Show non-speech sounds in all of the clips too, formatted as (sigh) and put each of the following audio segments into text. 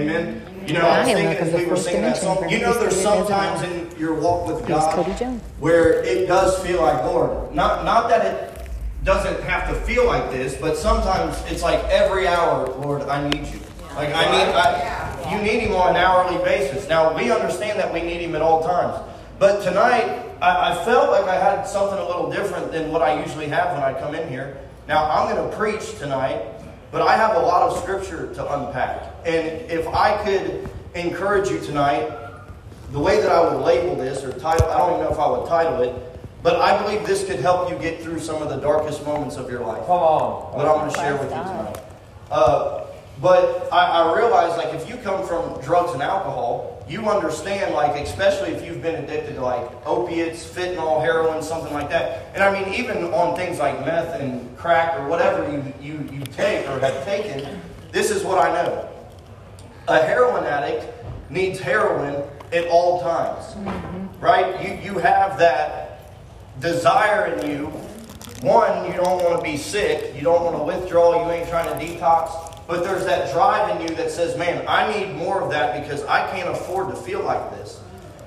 Amen. You know, I was thinking as we were singing that song. You know, there's sometimes in your walk with God where it does feel like Lord. Not not that it doesn't have to feel like this, but sometimes it's like every hour, Lord, I need you. Like I need, I, you need Him on an hourly basis. Now we understand that we need Him at all times, but tonight I, I felt like I had something a little different than what I usually have when I come in here. Now I'm going to preach tonight, but I have a lot of scripture to unpack. And if I could encourage you tonight, the way that I would label this or title, I don't even know if I would title it, but I believe this could help you get through some of the darkest moments of your life. Come on. What I'm going to share with you tonight. Uh, but I, I realize, like, if you come from drugs and alcohol, you understand, like, especially if you've been addicted to, like, opiates, fentanyl, heroin, something like that. And I mean, even on things like meth and crack or whatever you, you, you take or have taken, this is what I know. A heroin addict needs heroin at all times, mm-hmm. right? You, you have that desire in you. One, you don't want to be sick. You don't want to withdraw. You ain't trying to detox. But there's that drive in you that says, man, I need more of that because I can't afford to feel like this.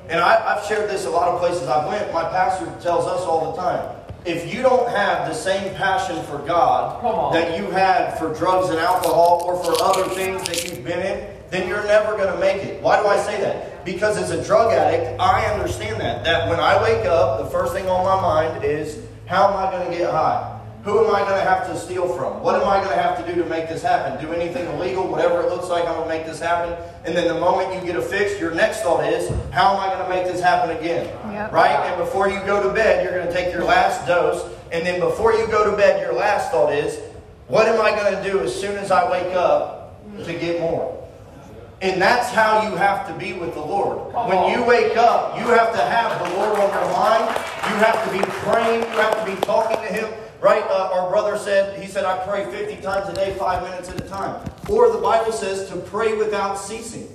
And I, have shared this a lot of places I've went. My pastor tells us all the time. If you don't have the same passion for God that you had for drugs and alcohol or for other things that you've been in, then you're never going to make it. Why do I say that? Because as a drug addict, I understand that. That when I wake up, the first thing on my mind is, how am I going to get high? Who am I going to have to steal from? What am I going to have to do to make this happen? Do anything illegal, whatever it looks like, I'm going to make this happen. And then the moment you get a fix, your next thought is, how am I going to make this happen again? Yep. Right? And before you go to bed, you're going to take your last dose. And then before you go to bed, your last thought is, what am I going to do as soon as I wake up to get more? And that's how you have to be with the Lord. When you wake up, you have to have the Lord on your mind. You have to be praying. You have to be talking to Him. Right? Uh, our brother said, he said, I pray 50 times a day, five minutes at a time. Or the Bible says to pray without ceasing.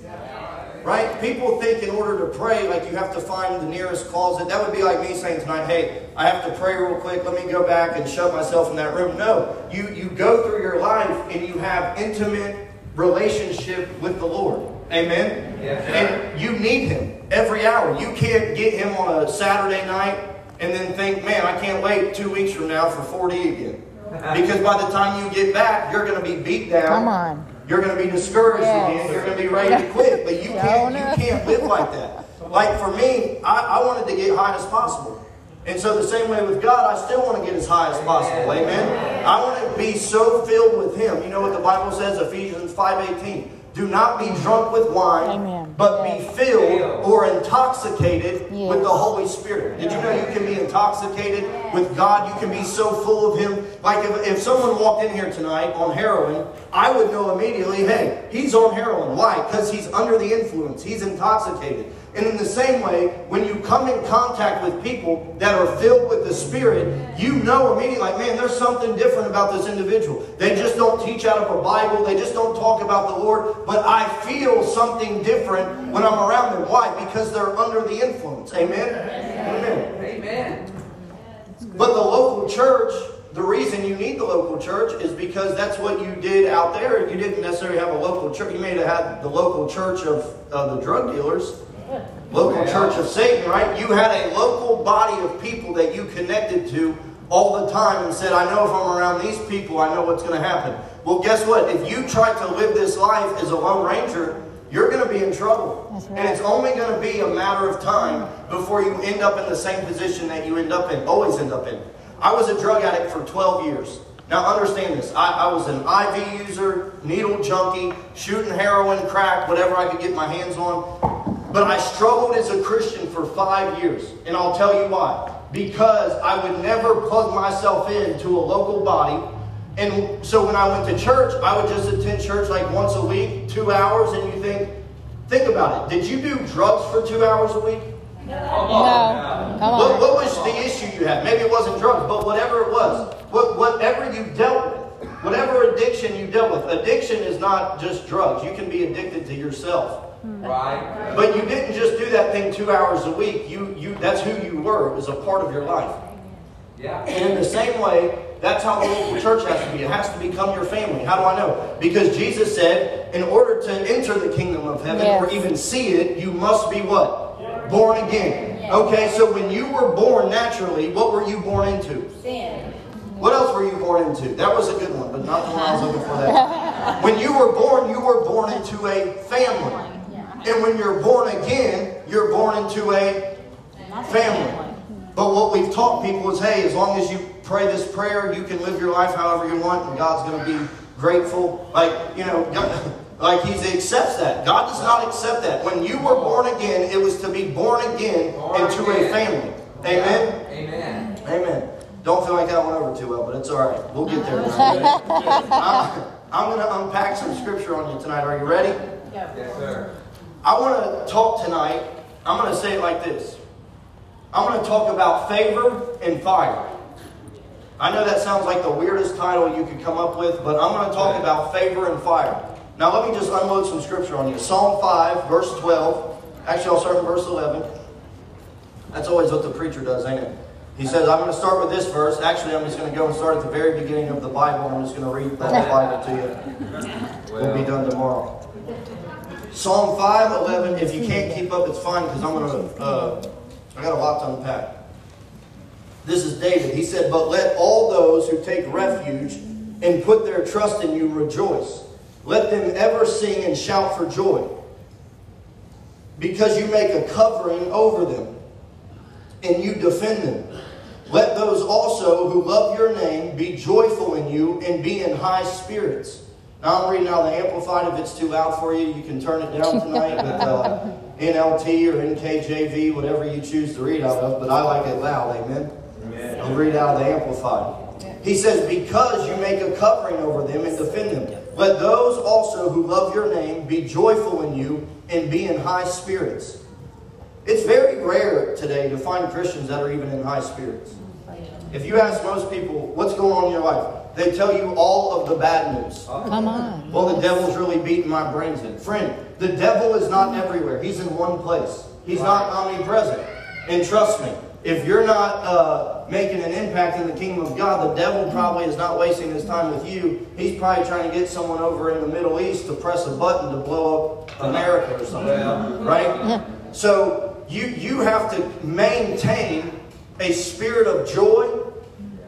Right? People think in order to pray, like you have to find the nearest closet. That would be like me saying tonight, hey, I have to pray real quick. Let me go back and shut myself in that room. No. You, you go through your life and you have intimate relationship with the Lord. Amen? Yes, and you need Him every hour. You can't get Him on a Saturday night and then think, man, I can't wait two weeks from now for 40 again. (laughs) Because by the time you get back, you're going to be beat down. Come on. You're going to be discouraged yes. again. You're going to be ready to quit. But you (laughs) can't, you can't live like that. (laughs) Like for me, I, I wanted to get high as possible. And so the same way with God, I still want to get as high as possible. Amen. I want to be so filled with Him. You know what the Bible says, Ephesians 5.18. Do not be drunk with wine, Amen. but yes. be filled or intoxicated yes. with the Holy Spirit. Did you know you can be intoxicated with God? You can be so full of Him. Like if, if someone walked in here tonight on heroin, I would know immediately, hey, he's on heroin. Why? Because he's under the influence. He's intoxicated. And in the same way, when you come in contact with people that are filled with the Spirit, you know immediately, like, man, there's something different about this individual. They just don't teach out of a Bible. They just don't talk about the Lord. But I feel something different when I'm around them. Why? Because they're under the influence. Amen? Amen. Amen. But the local church the reason you need the local church is because that's what you did out there. You didn't necessarily have a local church. You may have had the local church of uh, the drug dealers, local church of Satan, right? You had a local body of people that you connected to all the time and said, I know if I'm around these people, I know what's going to happen. Well, guess what? If you try to live this life as a lone ranger, you're going to be in trouble. Right. And it's only going to be a matter of time before you end up in the same position that you end up in, always end up in. I was a drug addict for 12 years. Now understand this. I, I, was an IV user, needle junkie, shooting heroin, crack, whatever I could get my hands on. But I struggled as a Christian for five years. And I'll tell you why. Because I would never plug myself into a local body. And so when I went to church, I would just attend church like once a week, two hours, and you think, think about it. Did you do drugs for two hours a week? No. Come on. What, what, was the issue you had? Maybe it wasn't drugs, but whatever it was, what, whatever you dealt with, whatever addiction you dealt with, addiction is not just drugs. You can be addicted to yourself. Right. But you didn't just do that thing two hours a week. You, you, that's who you were. It was a part of your life. Yeah. And in the same way, That's how the local church has to be. It has to become your family. How do I know? Because Jesus said, in order to enter the kingdom of heaven yes. or even see it, you must be what? Born again. Yes. Okay, so when you were born naturally, what were you born into? Sin. What else were you born into? That was a good one, but not the one I was looking for. That. (laughs) when you were born, you were born into a family. And when you're born again, you're born into a family. But what we've taught people is, hey, as long as you pray this prayer, you can live your life however you want, and God's going to be grateful. Like, you know, God, (laughs) like He accepts that. God does not accept that. When you were born again, it was to be born again born into again. a family. Amen? Amen. Amen. Don't feel like that went over too well, but it's all right. We'll get there. (laughs) I'm, I'm going to unpack some scripture on you tonight. Are you ready? Yes, sir. I want to talk tonight. I'm going to say it like this. I'm going to talk about favor and fire. I know that sounds like the weirdest title you could come up with, but I'm going to talk about favor and fire. Now, let me just unload some scripture on you. Psalm 5, verse 12. Actually, I'll start in verse 11. That's always what the preacher does, ain't it? He says, I'm going to start with this verse. Actually, I'm just going to go and start at the very beginning of the Bible. I'm just going to read the Bible to you. We'll be done tomorrow. Psalm 511. If you can't keep up, it's fine because I'm going to uh, I got a lot to unpack. This is David. He said, But let all those who take refuge and put their trust in you rejoice. Let them ever sing and shout for joy. Because you make a covering over them and you defend them. Let those also who love your name be joyful in you and be in high spirits. Now I'm reading out the Amplified. If it's too loud for you, you can turn it down tonight. But uh, NLT or NKJV, whatever you choose to read out of, but I like it loud, amen? amen. I'll read out of the Amplified. He says, Because you make a covering over them and defend them, let those also who love your name be joyful in you and be in high spirits. It's very rare today to find Christians that are even in high spirits. If you ask most people, what's going on in your life? They tell you all of the bad news. Come on. Well, the devil's really beating my brains in. Friend, the devil is not everywhere. He's in one place. He's not omnipresent. And trust me, if you're not uh, making an impact in the kingdom of God, the devil probably is not wasting his time with you. He's probably trying to get someone over in the Middle East to press a button to blow up America or something. Right? So you, you have to maintain a spirit of joy,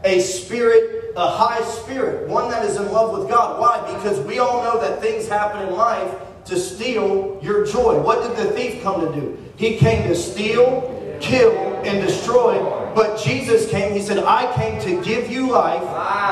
a spirit a high spirit, one that is in love with God. Why? Because we all know that things happen in life to steal your joy. What did the thief come to do? He came to steal, kill, and destroy. But Jesus came, he said, I came to give you life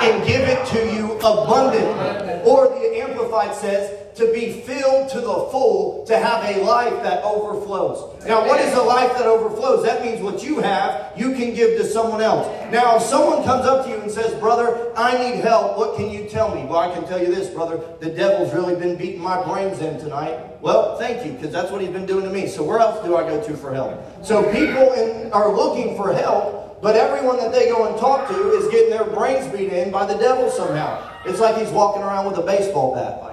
and give it to you abundantly. Or the Amplified says, to be filled to the full, to have a life that overflows. Now, what is a life that overflows? That means what you have, you can give to someone else. Now, if someone comes up to you and says, Brother, I need help, what can you tell me? Well, I can tell you this, brother, the devil's really been beating my brains in tonight. Well, thank you, because that's what he's been doing to me. So, where else do I go to for help? So, people in, are looking for help, but everyone that they go and talk to is getting their brains beat in by the devil somehow. It's like he's walking around with a baseball bat.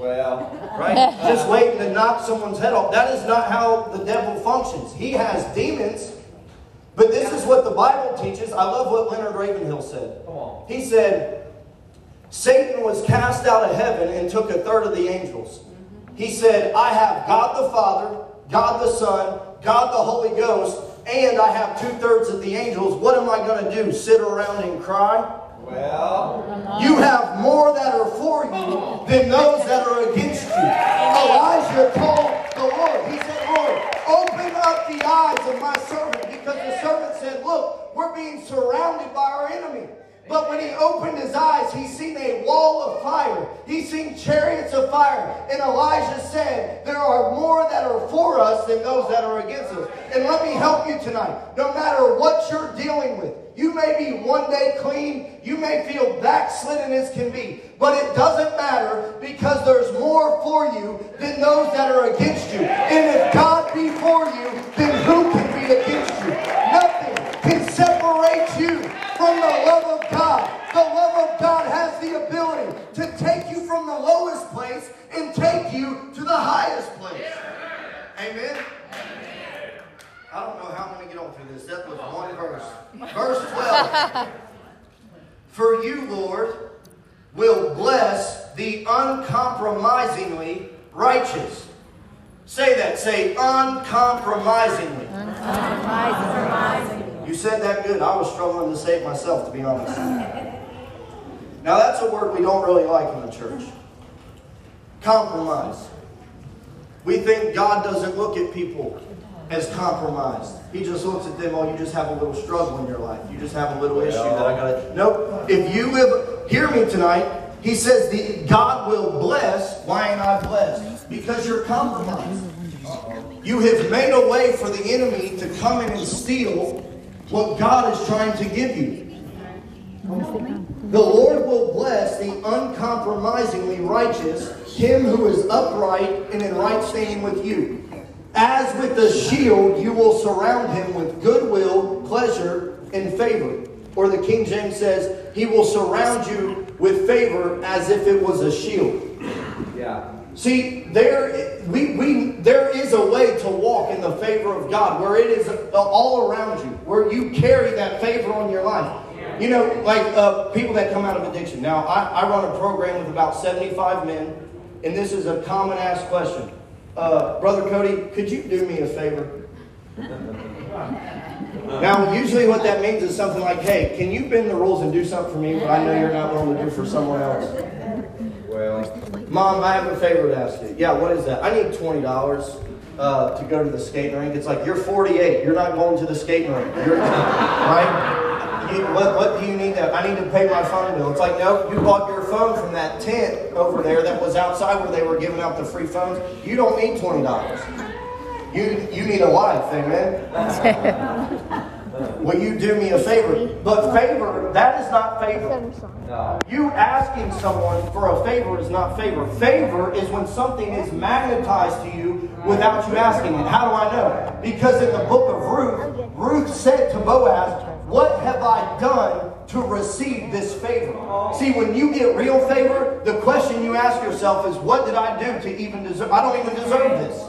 Well, right? (laughs) Uh, Just waiting to knock someone's head off. That is not how the devil functions. He has demons, but this is what the Bible teaches. I love what Leonard Ravenhill said. He said, Satan was cast out of heaven and took a third of the angels. Mm-hmm. He said, I have God the Father, God the Son, God the Holy Ghost, and I have two thirds of the angels. What am I going to do? Sit around and cry? Well, you have more that are for you than those that are against you. Elijah called the Lord, he said, Lord, open up the eyes of my servant because the servant said, look, we're being surrounded by our enemy. But when he opened his eyes, he seen a wall of fire. He seen chariots of fire. And Elijah said, There are more that are for us than those that are against us. And let me help you tonight. No matter what you're dealing with, you may be one day clean. You may feel backslidden as can be. But it doesn't matter because there's more for you than those that are against you. And if God be for you, then who can be against you? Nothing can separate you from the love of God. The love of God has the ability to take you from the lowest place and take you to the highest place. Amen. I don't know how I'm going to get on through this. That was one oh, verse. Verse 12. (laughs) For you, Lord, will bless the uncompromisingly righteous. Say that. Say uncompromisingly. Uncompromising. You said that good. I was struggling to say it myself, to be honest. Now, that's a word we don't really like in the church. Compromise. We think God doesn't look at people as compromised. He just looks at them, oh, you just have a little struggle in your life. You just have a little issue that I got to. Nope. If you live, hear me tonight. He says the God will bless. Why ain't I blessed? Because you're compromised. You have made a way for the enemy to come in and steal what God is trying to give you. The Lord will bless the uncompromisingly righteous, him who is upright and in right standing with you. As with a shield, you will surround him with goodwill, pleasure, and favor. Or the King James says, He will surround you with favor as if it was a shield. Yeah. See, there we, we there is a way to walk in the favor of God where it is all around you, where you carry that favor on your life. You know, like uh, people that come out of addiction. Now, I, I run a program with about 75 men, and this is a common asked question. Uh, Brother Cody, could you do me a favor? Now, usually what that means is something like, hey, can you bend the rules and do something for me what I know you're not willing to do for someone else? Well, Mom, I have a favor to ask you. Yeah, what is that? I need twenty dollars uh, to go to the skating rink. It's like you're 48. You're not going to the skating rink. You're (laughs) right. You, what, what do you need? That I need to pay my phone bill. It's like no, you bought your phone from that tent over there that was outside where they were giving out the free phones. You don't need twenty dollars. You you need a life, amen. (laughs) Will you do me a favor? But favor, that is not favor. You asking someone for a favor is not favor. Favor is when something is magnetized to you without you asking it. How do I know? Because in the book of Ruth, Ruth said to Boaz, What have I done to receive this favor? See, when you get real favor, the question you ask yourself is, What did I do to even deserve? I don't even deserve this.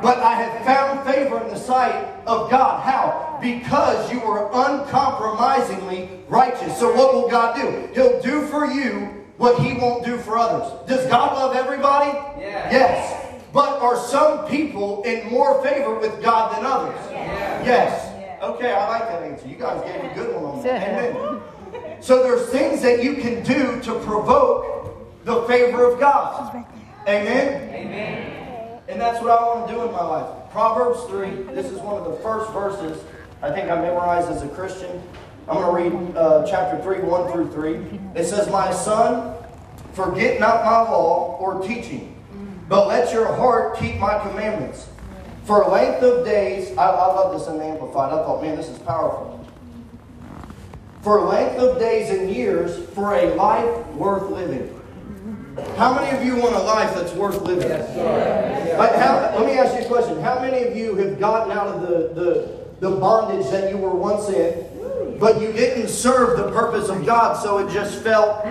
But I have found favor in the sight of God. How? Because you were uncompromisingly righteous. So what will God do? He'll do for you what he won't do for others. Does God love everybody? Yes. Yes. But are some people in more favor with God than others? Yes. Okay, I like that answer. You guys gave a good one on that. Amen. So there's things that you can do to provoke the favor of God. Amen. Amen. And that's what I want to do in my life. Proverbs 3, this is one of the first verses I think I memorized as a Christian. I'm going to read uh, chapter 3, 1 through 3. It says, My son, forget not my law or teaching, but let your heart keep my commandments. For a length of days, I, I love this in the Amplified. I thought, man, this is powerful. For a length of days and years, for a life worth living. How many of you want a life that's worth living? Like how, let me ask you a question. How many of you have gotten out of the, the, the bondage that you were once in, but you didn't serve the purpose of God, so it just felt,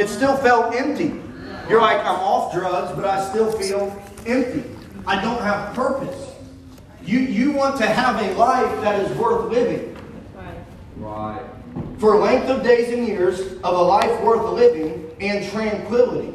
it still felt empty? You're like, I'm off drugs, but I still feel empty. I don't have purpose. You, you want to have a life that is worth living. Right. For length of days and years of a life worth living and tranquility,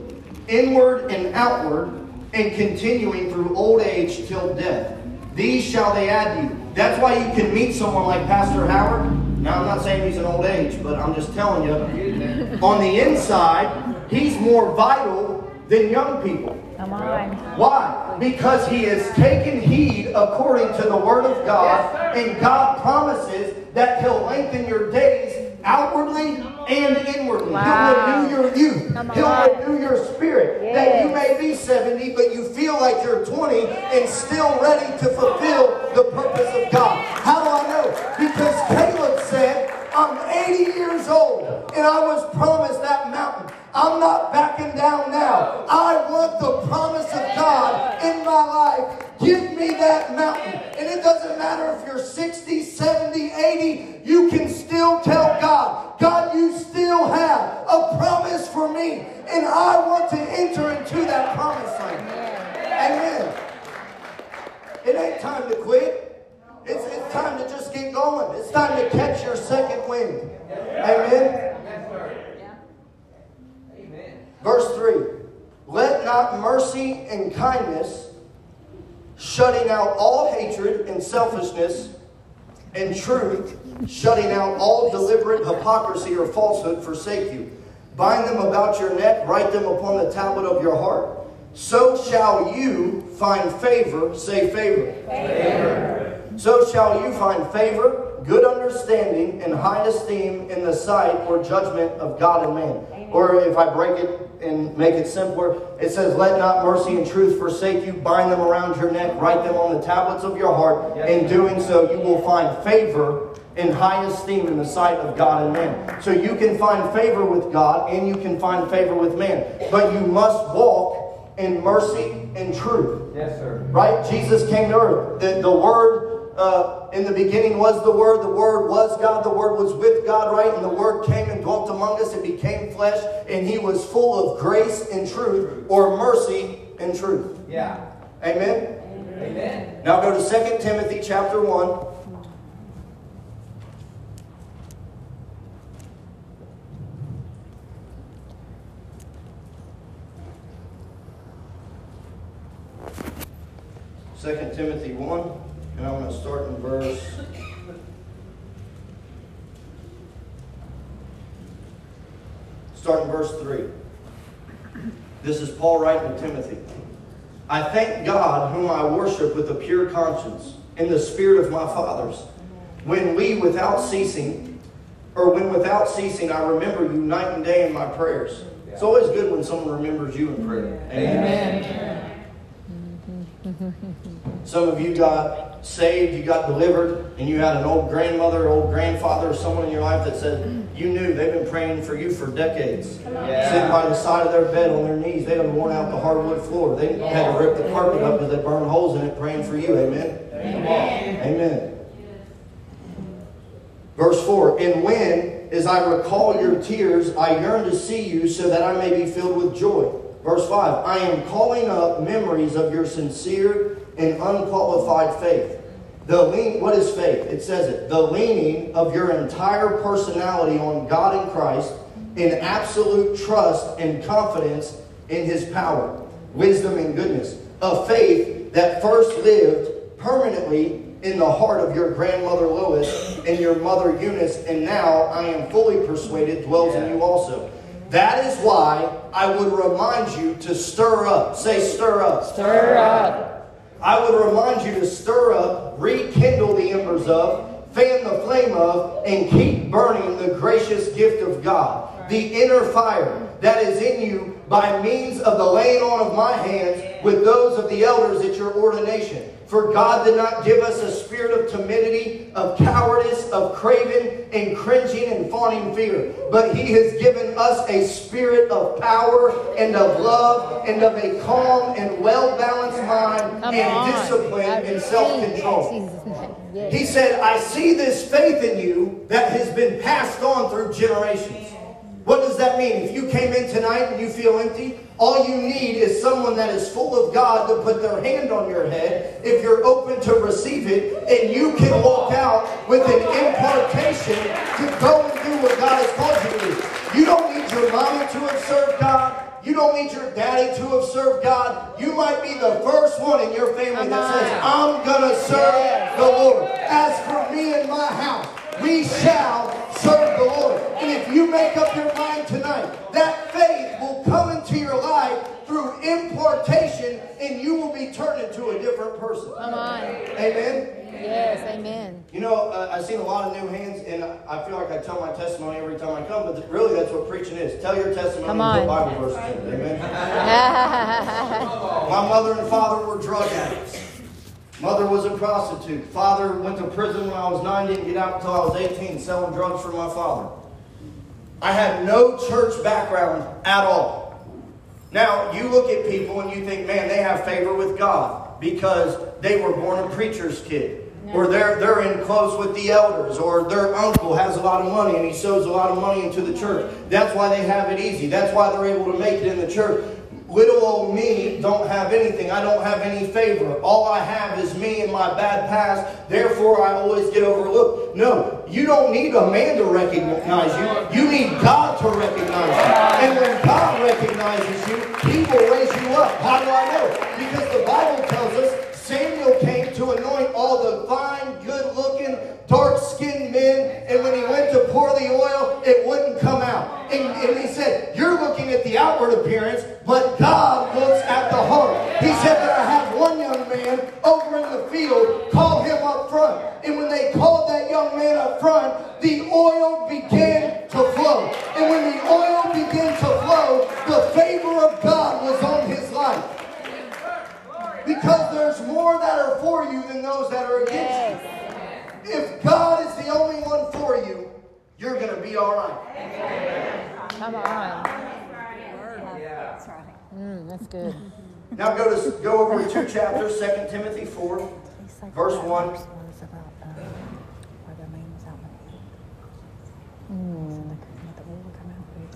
inward and outward, and continuing through old age till death. These shall they add to you. That's why you can meet someone like Pastor Howard. Now, I'm not saying he's an old age, but I'm just telling you. (laughs) On the inside, he's more vital than young people. Come on. Why? Because he has taken heed according to the word of God, and God promises that he'll lengthen your days outwardly and inwardly. Wow. He'll renew your youth. He'll on. renew your spirit. That you may be 70, but you feel like you're 20 and still ready to fulfill the purpose of God. How do I know? Because Caleb said, I'm 80 years old and I was promised that mountain. I'm not backing down now. I want the promise of God in my life. Give me that mountain. And it doesn't matter if you're 60, 70, 80, you can still tell God, God, you still have a promise for me. And I want to enter into that promise land. Amen. It ain't time to quit. It's, it's time to just get going. It's time to catch your second wind. Amen. Verse 3 Not mercy and kindness, shutting out all hatred and selfishness, and truth, shutting out all deliberate hypocrisy or falsehood, forsake you. Bind them about your neck, write them upon the tablet of your heart. So shall you find favor, say favor. Favor. So shall you find favor, good understanding, and high esteem in the sight or judgment of God and man. Or if I break it and make it simpler, it says, Let not mercy and truth forsake you, bind them around your neck, write them on the tablets of your heart. In doing so, you will find favor and high esteem in the sight of God and man. So you can find favor with God and you can find favor with man. But you must walk in mercy and truth. Yes, sir. Right? Jesus came to earth. The, the Word uh, in the beginning was the Word. The Word was God. The Word was with God, right? And the Word came and dwelt among us and became flesh. And He was full of grace and truth, or mercy and truth. Yeah. Amen? Amen. Now go to 2 Timothy chapter 1. Second Timothy 1, and I'm going to start in verse. Start in verse 3. This is Paul writing to Timothy. I thank God, whom I worship with a pure conscience, in the spirit of my fathers, when we without ceasing, or when without ceasing I remember you night and day in my prayers. It's always good when someone remembers you in prayer. Amen. Some of you got saved, you got delivered, and you had an old grandmother, old grandfather, or someone in your life that said you knew they've been praying for you for decades. Yeah. Sitting by the side of their bed on their knees, they done worn out the hardwood floor. They had to rip the carpet up because they burned holes in it praying for you. Amen. Amen. Amen. Verse 4 And when, as I recall your tears, I yearn to see you so that I may be filled with joy. Verse 5 I am calling up memories of your sincere and unqualified faith. The lean, what is faith? It says it. The leaning of your entire personality on God and Christ in absolute trust and confidence in His power, wisdom, and goodness. A faith that first lived permanently in the heart of your grandmother Lois and your mother Eunice, and now I am fully persuaded dwells in you also. That is why I would remind you to stir up. Say, stir up. Stir up. I would remind you to stir up, rekindle the embers of, fan the flame of, and keep burning the gracious gift of God. The inner fire that is in you by means of the laying on of my hands with those of the elders at your ordination. For God did not give us a spirit of timidity, of cowardice, of craving and cringing and fawning fear, but He has given us a spirit of power and of love and of a calm and well balanced mind Come and on. discipline I and self control. Jesus' name. Yes. He said, I see this faith in you that has been passed on through generations. What does that mean? If you came in tonight and you feel empty, all you need is someone that is full of God to put their hand on your head if you're open to receive it, and you can walk out with an impartation to go and do what God has called you to do. You don't need your mama to have served God. You don't need your daddy to have served God. You might be the first one in your family that says. I'm going to serve the Lord. As for me and my house, we shall serve the Lord. And if you make up your mind tonight, that faith will come into your life through impartation and you will be turned into a different person. Come on. Amen. Yes, amen. You know, uh, I've seen a lot of new hands, and I feel like I tell my testimony every time I come, but really that's what preaching is. Tell your testimony Come and put on. Bible verses in it. Amen. (laughs) My mother and father were drug addicts. Mother was a prostitute. Father went to prison when I was nine, didn't get out until I was 18, selling drugs for my father. I had no church background at all. Now, you look at people and you think, man, they have favor with God because they were born a preacher's kid. Or they're, they're in close with the elders, or their uncle has a lot of money and he sows a lot of money into the church. That's why they have it easy. That's why they're able to make it in the church. Little old me don't have anything. I don't have any favor. All I have is me and my bad past. Therefore, I always get overlooked. No, you don't need a man to recognize you. You need God to recognize you. And when verse 1.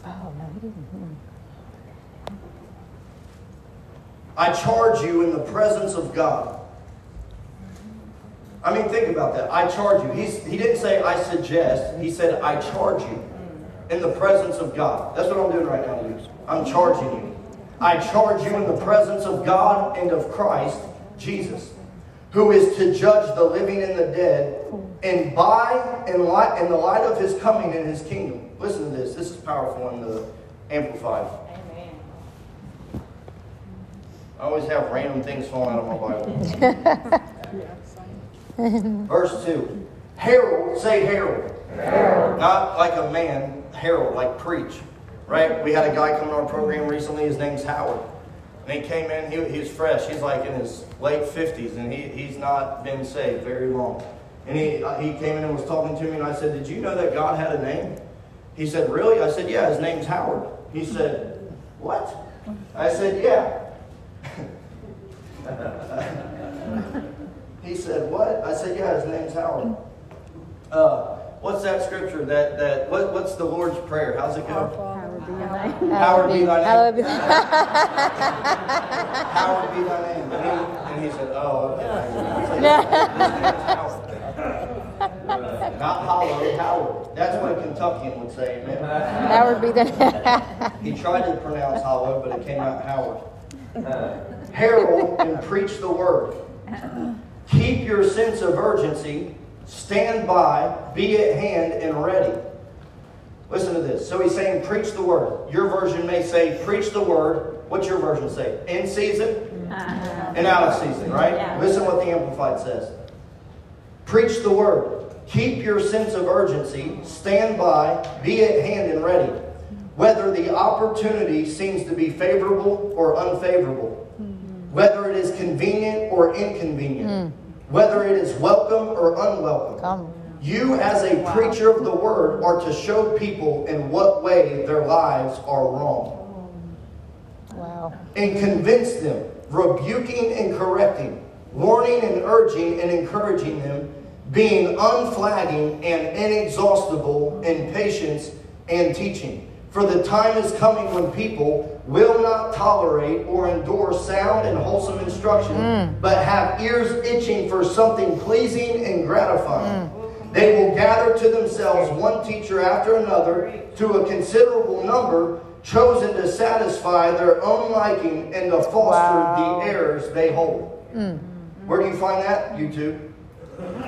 Oh, no, he didn't. Mm. I charge you in the presence of God. I mean, think about that. I charge you. He's, he didn't say I suggest. He said I charge you in the presence of God. That's what I'm doing right now, you. I'm charging you. I charge you in the presence of God and of Christ Jesus, who is to judge the living and the dead, hmm. and by and light in the light of his coming in his kingdom. Listen to this. This is powerful in the Amplified. I always have random things falling out of my Bible. (laughs) (laughs) Verse 2. Herald, say herald. herald. Not like a man, herald, like preach. Right? We had a guy come to our program recently, his name's Howard. And he came in, he, fresh. He's like in his late 50s, and he, he's not been saved very long. And he, uh, he came in and was talking to me, and I said, Did you know that God had a name? He said, Really? I said, Yeah, his name's Howard. He said, What? I said, Yeah. (laughs) he said, What? I said, Yeah, his name's Howard. Uh, what's that scripture? That that what, what's the Lord's Prayer? How's it go? Howard (laughs) be thy name. Hallowed be thy name. Howard be thy name. And he, and he said, Oh, okay. I said, "His name's Howard." Not hollow, Howard. That's what a Kentuckian would say, amen. Hallowed be thy name. (laughs) He tried to pronounce hollow, but it came out Howard. (laughs) Herald and preach the word. Keep your sense of urgency. Stand by. Be at hand and ready. Listen to this. So he's saying, preach the word. Your version may say, preach the word. What's your version say? In season uh-huh. and out of season, right? Yeah. Listen what the Amplified says. Preach the word. Keep your sense of urgency. Stand by. Be at hand and ready. Whether the opportunity seems to be favorable or unfavorable. Mm-hmm. Whether it is convenient or inconvenient. Mm. Whether it is welcome or unwelcome. Come. You, as a preacher of the word, are to show people in what way their lives are wrong Wow. and convince them, rebuking and correcting, warning and urging and encouraging them, being unflagging and inexhaustible in patience and teaching. For the time is coming when people will not tolerate or endure sound and wholesome instruction, mm. but have ears itching for something pleasing and gratifying. Mm. They will gather to themselves one teacher after another to a considerable number, chosen to satisfy their own liking and to foster Wow. the errors they hold. Mm. Where do you find that? YouTube.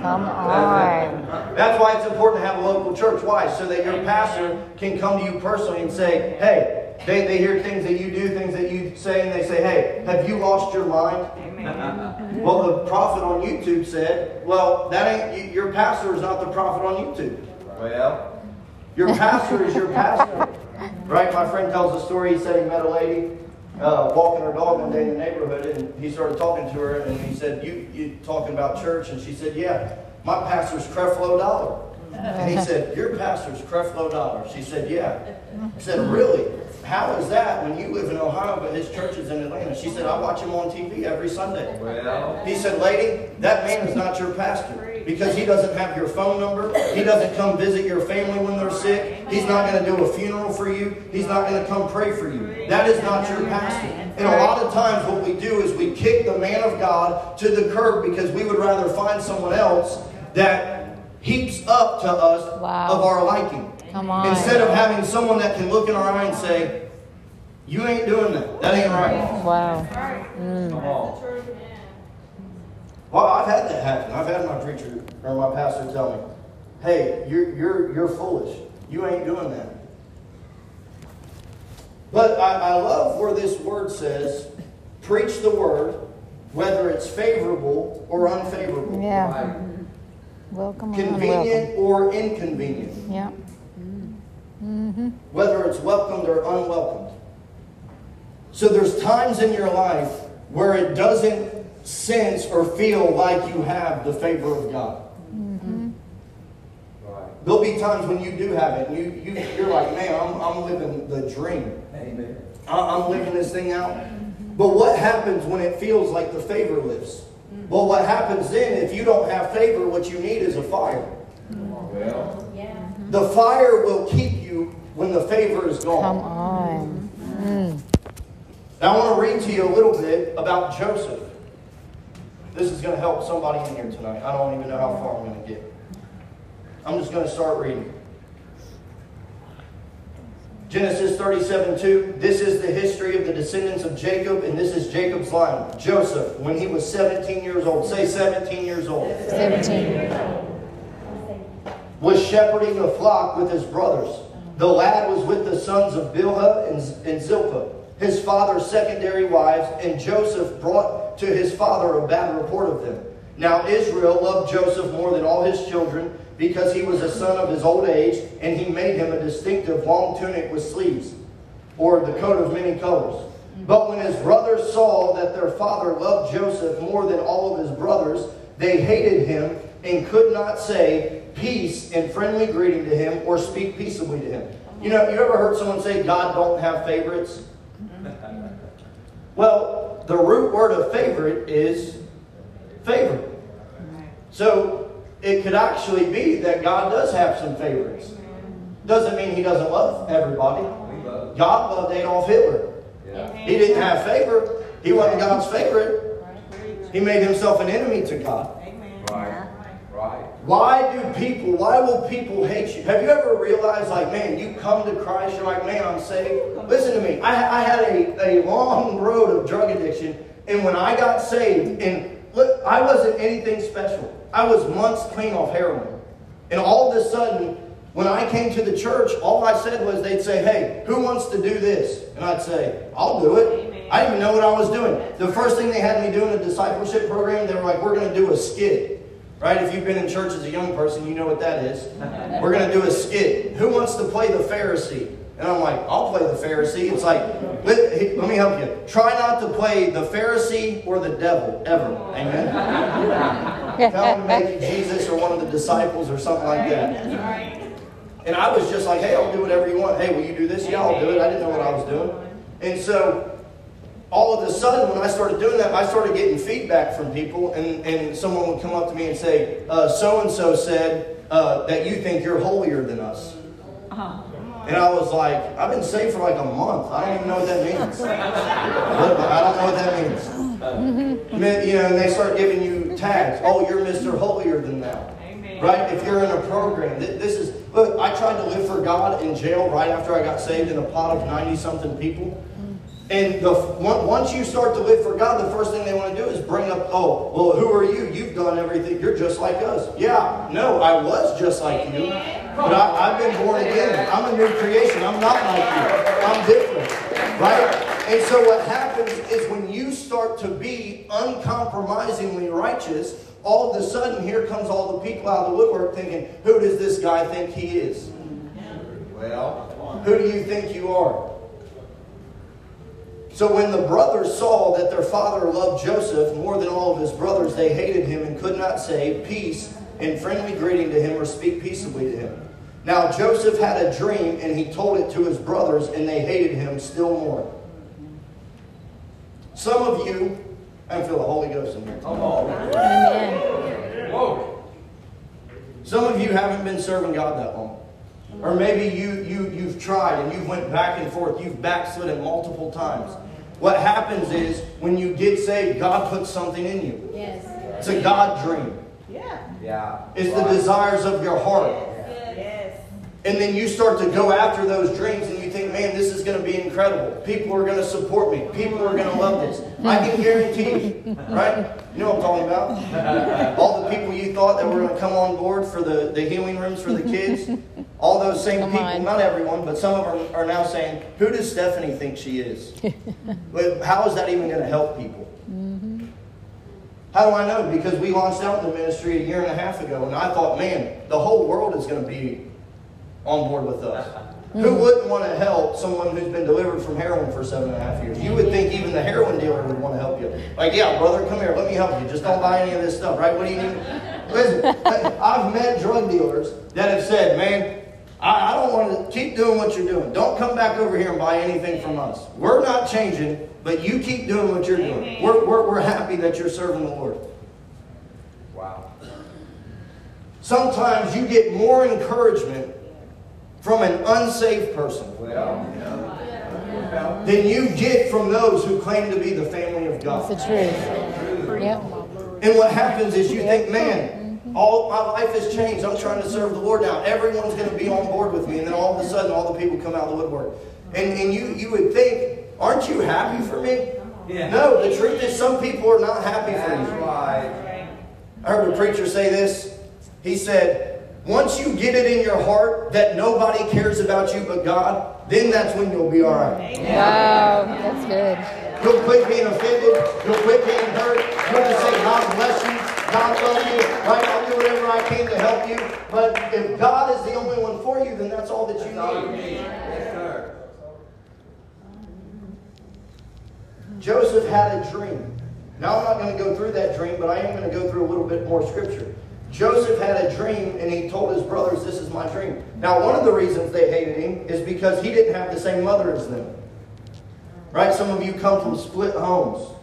Come on. That's why it's important to have a local church. Why? So that your pastor can come to you personally and say, hey, they, they hear things that you do, things that you say, and they say, hey, have you lost your mind? Well, the prophet on YouTube said, well, that ain't, your pastor is not the prophet on YouTube. Well, Your pastor is your pastor. (laughs) Right? My friend tells a story. He said he met a lady uh, walking her dog one day in the neighborhood, and he started talking to her, and he said, "You you talking about church?" And she said, "Yeah, my pastor's Creflo Dollar." And he said, "Your pastor's Creflo Dollar." She said, "Yeah." He said, "Really? How is that when you live in Ohio but his church is in Atlanta?" She said, "I watch him on TV every Sunday." well, He said, Lady, that man is not your pastor because he doesn't have your phone number. He doesn't come visit your family when they're sick. He's not going to do a funeral for you. He's not going to come pray for you. That is not your pastor. And a lot of times what we do is we kick the man of God to the curb because we would rather find someone else that heaps up to us Wow. of our liking. Come on. Instead of having someone that can look in our eye and say, You ain't doing that. That ain't right. Wow. Come mm. on. Well, I've had that happen. I've had my preacher or my pastor tell me, "Hey, you're you're you're foolish. You ain't doing that." But I, I love where this word says, "Preach the word, whether it's favorable or unfavorable, Yeah. Right. Welcome or unwelcome. convenient or inconvenient, Yeah. Mm-hmm. whether it's welcomed or unwelcomed." So there's times in your life where it doesn't sense or feel like you have the favor of God. Mm-hmm. Right. There'll be times when you do have it, and you, you, you're like, man, I'm, I'm living the dream. Amen. I- I'm living this thing out. But what happens when it feels like the favor lifts? Mm-hmm. Well, what happens then, if you don't have favor, what you need is a fire. Well, The fire will keep you when the favor is gone. Come gone. on. Now, I want to read to you a little bit about Joseph. This is going to help somebody in here tonight. I don't even know how far I'm going to get. I'm just going to start reading. Genesis 37 2. This is the history of the descendants of Jacob, and this is Jacob's line. Joseph, when he was 17 years old, say 17 years old, 17. was shepherding a flock with his brothers. The lad was with the sons of Bilhah and, and Zilpah, his father's secondary wives, and Joseph brought to his father a bad report of them. Now Israel loved Joseph more than all his children because he was a son of his old age, and he made him a distinctive long tunic with sleeves, or the coat of many colors. But when his brothers saw that their father loved Joseph more than all of his brothers, they hated him and could not say peace and friendly greeting to him or speak peaceably to him. You know, you ever heard someone say God don't have favorites? Well, the root word of favorite is favor. So it could actually be that God does have some favorites. Doesn't mean he doesn't love everybody. God loved Adolf Hitler. He didn't have favor. He wasn't God's favorite. He made himself an enemy to God. Why do people, why will people hate you? Have you ever realized, like, man, you come to Christ, you're like, man, I'm saved? Listen to me. I, I had a, a long road of drug addiction, and when I got saved, and look, I wasn't anything special. I was months clean off heroin. And all of a sudden, when I came to the church, all I said was they'd say, hey, who wants to do this? And I'd say, I'll do it. I didn't even know what I was doing. The first thing they had me do in a discipleship program, they were like, we're going to do a skit. Right? If you've been in church as a young person, you know what that is. We're going to do a skit. Who wants to play the Pharisee? And I'm like, I'll play the Pharisee. It's like, let, let me help you. Try not to play the Pharisee or the devil ever. Amen. Tell him to make Jesus or one of the disciples or something like that. And I was just like, hey, I'll do whatever you want. Hey, will you do this? Yeah, I'll do it. I didn't know what I was doing. And so all of a sudden, when I started doing that, I started getting feedback from people, and, and someone would come up to me and say, so and so said uh, that you think you're holier than us. Uh-huh. And I was like, I've been saved for like a month. I don't even know what that means. I don't know what that means. Mm-hmm. Then, You know, and they start giving you tags. Oh, you're Mr. Holier than thou. Right? If you're in a program, Th- this is, look, I tried to live for God in jail right after I got saved in a pot of 90 something people. And the, once you start to live for God, the first thing they want to do is bring up, oh, well, who are you? You've done everything. You're just like us. Yeah, no, I was just like you. But I, I've been born again. I'm a new creation. I'm not like you. I'm different. Right? And so what happens is when you start to be uncompromisingly righteous, all of a sudden here comes all the people out of the woodwork thinking, who does this guy think he is? Mm. Well, Who do you think you are? So when the brothers saw that their father loved Joseph more than all of his brothers, they hated him and could not say peace and friendly greeting to him or speak peaceably to him. Now Joseph had a dream and he told it to his brothers and they hated him still more. Some of you, I feel the Holy Ghost in here. come on. Amen. Whoa. Some of you haven't been serving God that long. Or maybe you, you, you've tried and you've went back and forth. You've backslidden multiple times. What happens is when you get saved, God puts something in you. Yes. It's a God dream. Yeah. Yeah. It's the desires of your heart. Yes. And then you start to go after those dreams and you think, man, this is going to be incredible. People are going to support me. People are going to love this. I can guarantee you, right? You know what I'm talking about? (laughs) All the people you thought that were going to come on board for the, the healing rooms for the kids, all those same Come people, on. not everyone, but some of them are now saying, who does Stephanie think she is? (laughs) how is that even going to help people? Mm-hmm. How do I know? Because we launched out in the ministry a year and a half ago, and I thought, man, the whole world is going to be on board with us. Who wouldn't want to help someone who's been delivered from heroin for seven and a half years? You would think even the heroin dealer would want to help you. Like, yeah, brother, come here, let me help you. Just don't buy any of this stuff, right? What do you need? Listen, I've met drug dealers that have said, man, I, I don't want to keep doing what you're doing. Don't come back over here and buy anything from us. We're not changing, but you keep doing what you're doing. We're, we're, we're happy that you're serving the Lord. Wow. Sometimes you get more encouragement from an unsaved person Well. Well. than you get from those who claim to be the family of That's God. the truth. Yep. And what happens is you think, man, all my life has changed. I'm trying to serve the Lord now. Everyone's going to be on board with me. And then all of a sudden, all the people come out of the woodwork. And, and you, you would think, aren't you happy for me? Yeah. No, the truth is some people are not happy for That's you. right. I heard a preacher say this. He said, once you get it in your heart that nobody cares about you but God, then that's when you'll be all right. Wow. That's good. You'll quit being offended. You'll quit being hurt. You'll just say, God bless you. God love you. Right? I'll do whatever I can to help you. But if God is the only one for you, then that's all that you need. Yes, sir. Joseph had a dream. Now I'm not going to go through that dream, but I am going to go through a little bit more scripture. Joseph had a dream and he told his brothers, This is my dream. Now, one of the reasons they hated him is because he didn't have the same mother as them. Right? Some of you come from split homes.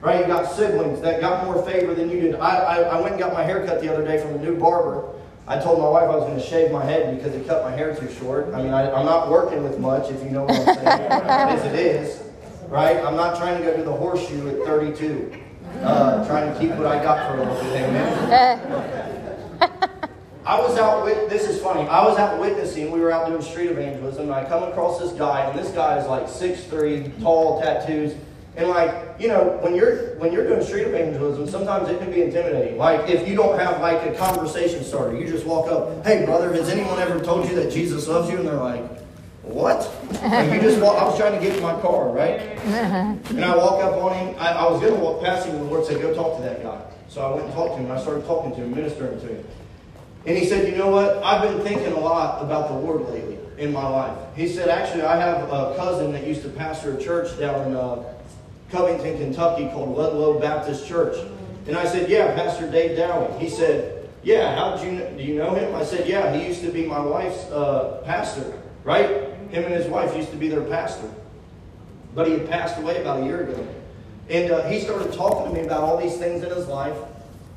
Right? You got siblings that got more favor than you did. I, I, I went and got my hair cut the other day from a new barber. I told my wife I was going to shave my head because it cut my hair too short. I mean, I, I'm not working with much, if you know what I'm saying, (laughs) as it is. Right? I'm not trying to go to the horseshoe at 32. Uh, trying to keep what I got for a little bit. Amen. (laughs) I was out with this is funny. I was out witnessing. We were out doing street evangelism, and I come across this guy, and this guy is like 6'3", tall, tattoos, and like you know, when you're when you're doing street evangelism, sometimes it can be intimidating. Like if you don't have like a conversation starter, you just walk up, "Hey, brother, has anyone ever told you that Jesus loves you?" And they're like, "What?" And you just walk. I was trying to get in my car, right? (laughs) And I walk up on him. I, I was going to walk past him, and the Lord said, "Go talk to that guy." So I went and talked to him. And I started talking to him, ministering to him. And he said, You know what? I've been thinking a lot about the Lord lately in my life. He said, Actually, I have a cousin that used to pastor a church down in uh, Covington, Kentucky called Ludlow Baptist Church. And I said, Yeah, Pastor Dave Dowie. He said, Yeah, how did you know? Do you know him? I said, Yeah, he used to be my wife's uh, pastor, right? Him and his wife used to be their pastor. But he had passed away about a year ago. And uh, he started talking to me about all these things in his life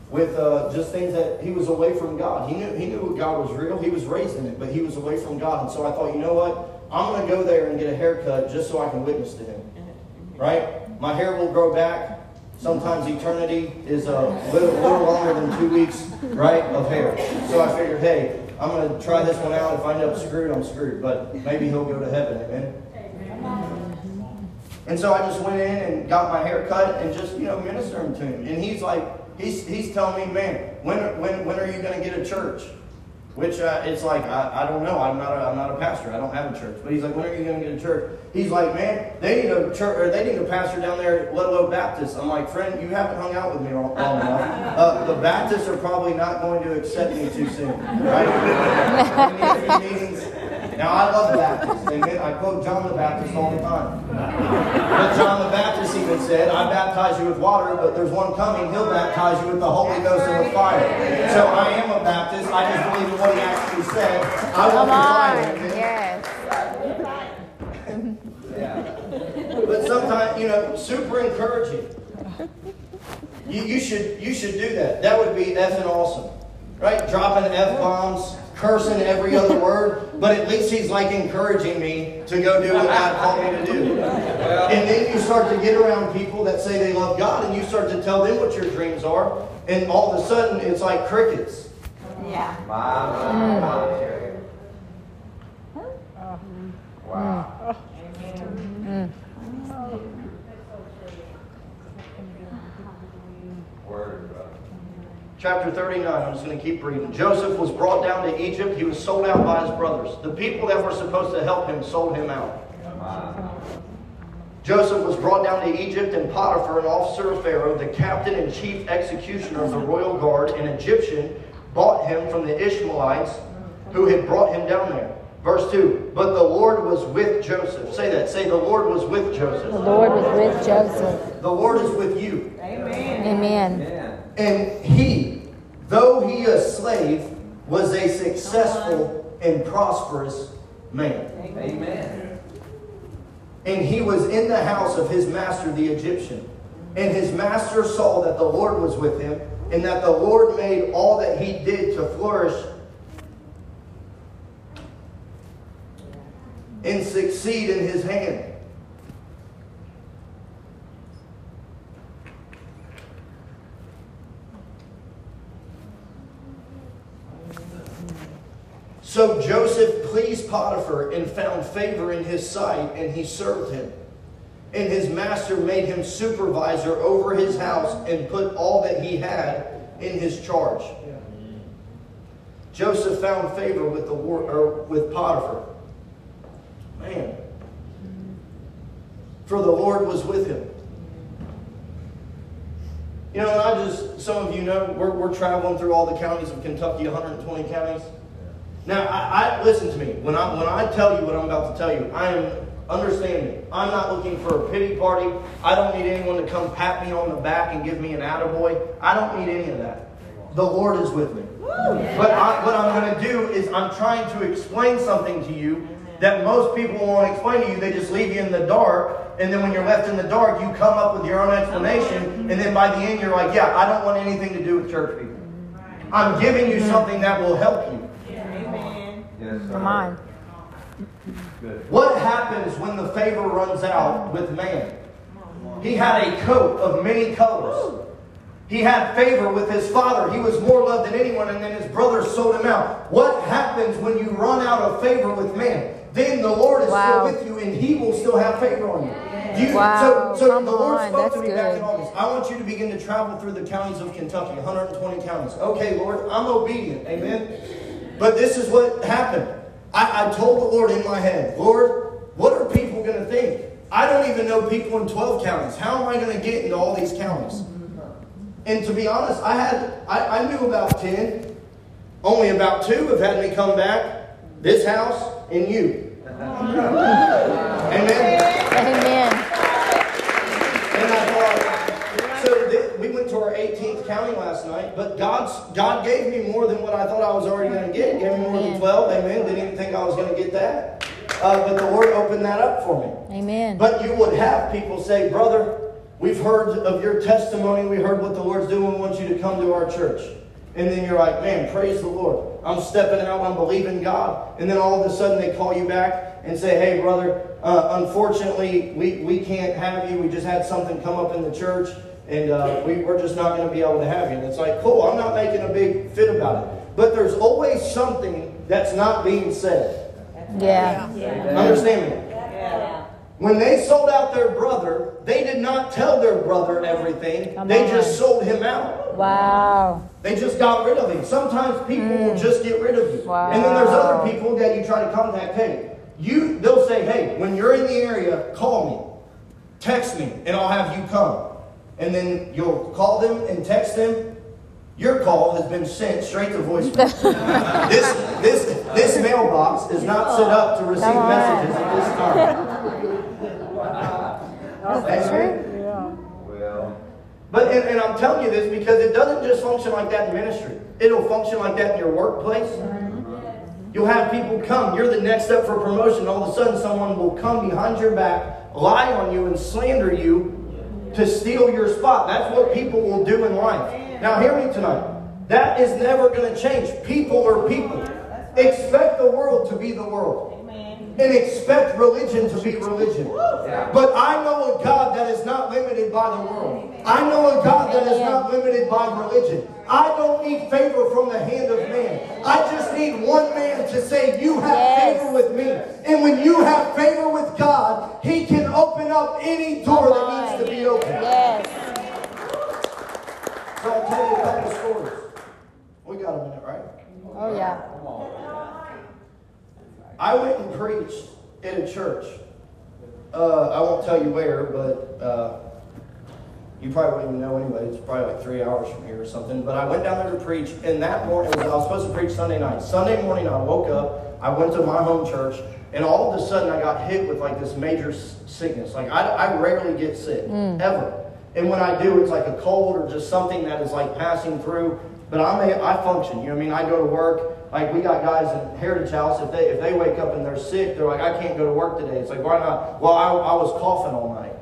with uh, just things that he was away from God. He knew he knew God was real. He was raised in it, but he was away from God. And so I thought, you know what? I'm going to go there and get a haircut just so I can witness to him. Right? My hair will grow back. Sometimes eternity is a little, little longer than two weeks, right, of hair. So I figured, hey, I'm going to try this one out. If I end up screwed, I'm screwed. But maybe he'll go to heaven. Amen. And so I just went in and got my hair cut and just, you know, ministering to him. And he's like, he's, he's telling me, man, when, when, when are you going to get a church? Which uh, it's like, I, I don't know. I'm not, a, I'm not a pastor. I don't have a church. But he's like, when are you going to get a church? He's like, man, they need a church, or they need a pastor down there at Ludlow Baptist. I'm like, friend, you haven't hung out with me long, long enough. (laughs) Uh, the Baptists are probably not going to accept me too soon. Right? (laughs) We need a few meetings. Now, I love Baptists. Amen. I quote John the Baptist all the time. But John the Baptist even said, I baptize you with water, but there's one coming, he'll baptize you with the Holy Ghost and with fire. So I am a Baptist. I just believe in what he actually said. I Come love the on. Amen? Yes. Yeah. But sometimes, you know, super encouraging. You, you should you should do that. That would be effing awesome. Right? Dropping F bombs, cursing every other word, but at least he's like encouraging me to go do what God called me to do. And then you start to get around people that say they love God and you start to tell them what your dreams are. And all of a sudden, it's like crickets. Yeah. My, my, my. Hmm. Wow. Hmm. Chapter 39, I'm just going to keep reading. Joseph was brought down to Egypt. He was sold out by his brothers. The people that were supposed to help him sold him out. Joseph was brought down to Egypt, and Potiphar, an officer of Pharaoh, the captain and chief executioner of the royal guard, an Egyptian, bought him from the Ishmaelites who had brought him down there. Verse 2 But the Lord was with Joseph. Say that. Say, the Lord was with Joseph. The Lord was with Joseph. The Lord is with you. Amen. Amen. Amen. And he, though he a slave, was a successful and prosperous man. Amen. And he was in the house of his master, the Egyptian. And his master saw that the Lord was with him, and that the Lord made all that he did to flourish and succeed in his hand. So Joseph pleased Potiphar and found favor in his sight, and he served him. And his master made him supervisor over his house and put all that he had in his charge. Joseph found favor with the war, or with Potiphar. Man. For the Lord was with him. You know, and I just, some of you know, we're, we're traveling through all the counties of Kentucky, 120 counties. Now, I, I listen to me. When I when I tell you what I'm about to tell you, I am understand me. I'm not looking for a pity party. I don't need anyone to come pat me on the back and give me an attaboy. I don't need any of that. The Lord is with me. But I, what I'm going to do is I'm trying to explain something to you that most people won't explain to you. They just leave you in the dark. And then when you're left in the dark, you come up with your own explanation. And then by the end, you're like, yeah, I don't want anything to do with church people. I'm giving you something that will help you. Amen. Yes, sir. Come on. Good. What happens when the favor runs out with man? He had a coat of many colors. He had favor with his father. He was more loved than anyone, and then his brothers sold him out. What happens when you run out of favor with man? Then the Lord is Wow. still with you, and He will still have favor on you. You Wow, so, so come the Lord on, spoke to that's me back in good. August. I want you to begin to travel through the counties of Kentucky, 120 counties. Okay, Lord, I'm obedient. Amen. But this is what happened. I, I told the Lord in my head, Lord, what are people going to think? I don't even know people in 12 counties. How am I going to get into all these counties? And to be honest, I had I, I knew about 10. Only about two have had me come back. This house and you. Amen. Amen. And I thought, so th- we went to 18th county last night, but God's, God gave me more than what I thought I was already going to get. Gave me more than 12, amen. Didn't even think I was going to get that. Uh, but the Lord opened that up for me. Amen. But you would have people say, Brother, we've heard of your testimony. We heard what the Lord's doing. We want you to come to our church. And then you're like, man, praise the Lord. I'm stepping out. I'm believing God. And then all of a sudden they call you back and say, hey, brother, uh, unfortunately, we, we can't have you. We just had something come up in the church. And uh, we, we're just not going to be able to have you. And it's like, cool, I'm not making a big fit about it. But there's always something that's not being said. Yeah. Understand me? Yeah. When they sold out their brother, they did not tell their brother everything. Come they on. just sold him out. Wow. They just got rid of him. Sometimes people will just get rid of you. Mm. Wow. And then there's other people that you try to contact. Hey, you they'll say, hey, when you're in the area, call me. Text me, and I'll have you come. And then you'll call them and text them. Your call has been sent straight to voicemail. (laughs) this this this mailbox is not set up to receive Come on. messages at this time. That's true. Well, But and, and I'm telling you this because it doesn't just function like that in ministry. It'll function like that in your workplace. You'll have people come. You're the next up for promotion. All of a sudden, someone will come behind your back, lie on you, and slander you to steal your spot. That's what people will do in life. Now, hear me tonight. That is never going to change. People are people. Expect the world to be the world. And expect religion to be religion. But I know a God that is not limited by the world. I know a God that is not limited by religion. I don't need favor from the hand of man. I just need one man to say, You have Yes. favor with me. And when you have favor with God, He can open up any door that needs to be opened. Yes. So I'll tell you a couple stories. We got a minute, right? Oh, yeah. I went and preached in a church. Uh, I won't tell you where, but uh, you probably wouldn't even know anyway. It's probably like three hours from here or something. But I went down there to preach, and that morning, I was supposed to preach Sunday night. Sunday morning, I woke up, I went to my home church, and all of a sudden, I got hit with like this major sickness. Like, I, I rarely get sick, ever. And when I do, it's like a cold or just something that is like passing through. But I'm a, I function. You know what I mean? I go to work. Like we got guys in Heritage House. If they if they wake up and they're sick, they're like, I can't go to work today. It's like, why not? Well, I, I was coughing all night.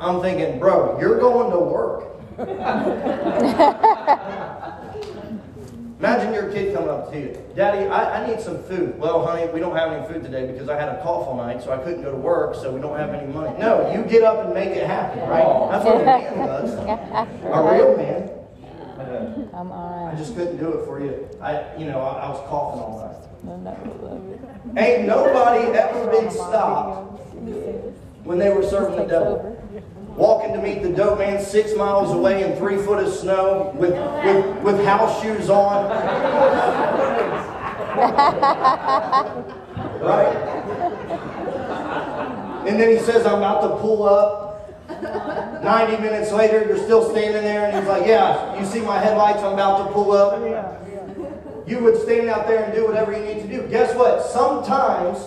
I'm thinking, bro, you're going to work. (laughs) Imagine your kid coming up to you, Daddy, I, I need some food. Well, honey, we don't have any food today because I had a cough all night, so I couldn't go to work, so we don't have any money. No, you get up and make it happen, right? That's what a man does. (laughs) A real man. Come I on. just couldn't do it for you. I, you know, I, I was coughing all night. No, no, Ain't nobody ever been stopped when they were serving the devil. Walking to meet the dope man six miles away in three foot of snow with, with, with house shoes on. right? And then he says, I'm about to pull up. 90 minutes later, you're still standing there, and he's like, Yeah, you see my headlights, I'm about to pull up. You would stand out there and do whatever you need to do. Guess what? Sometimes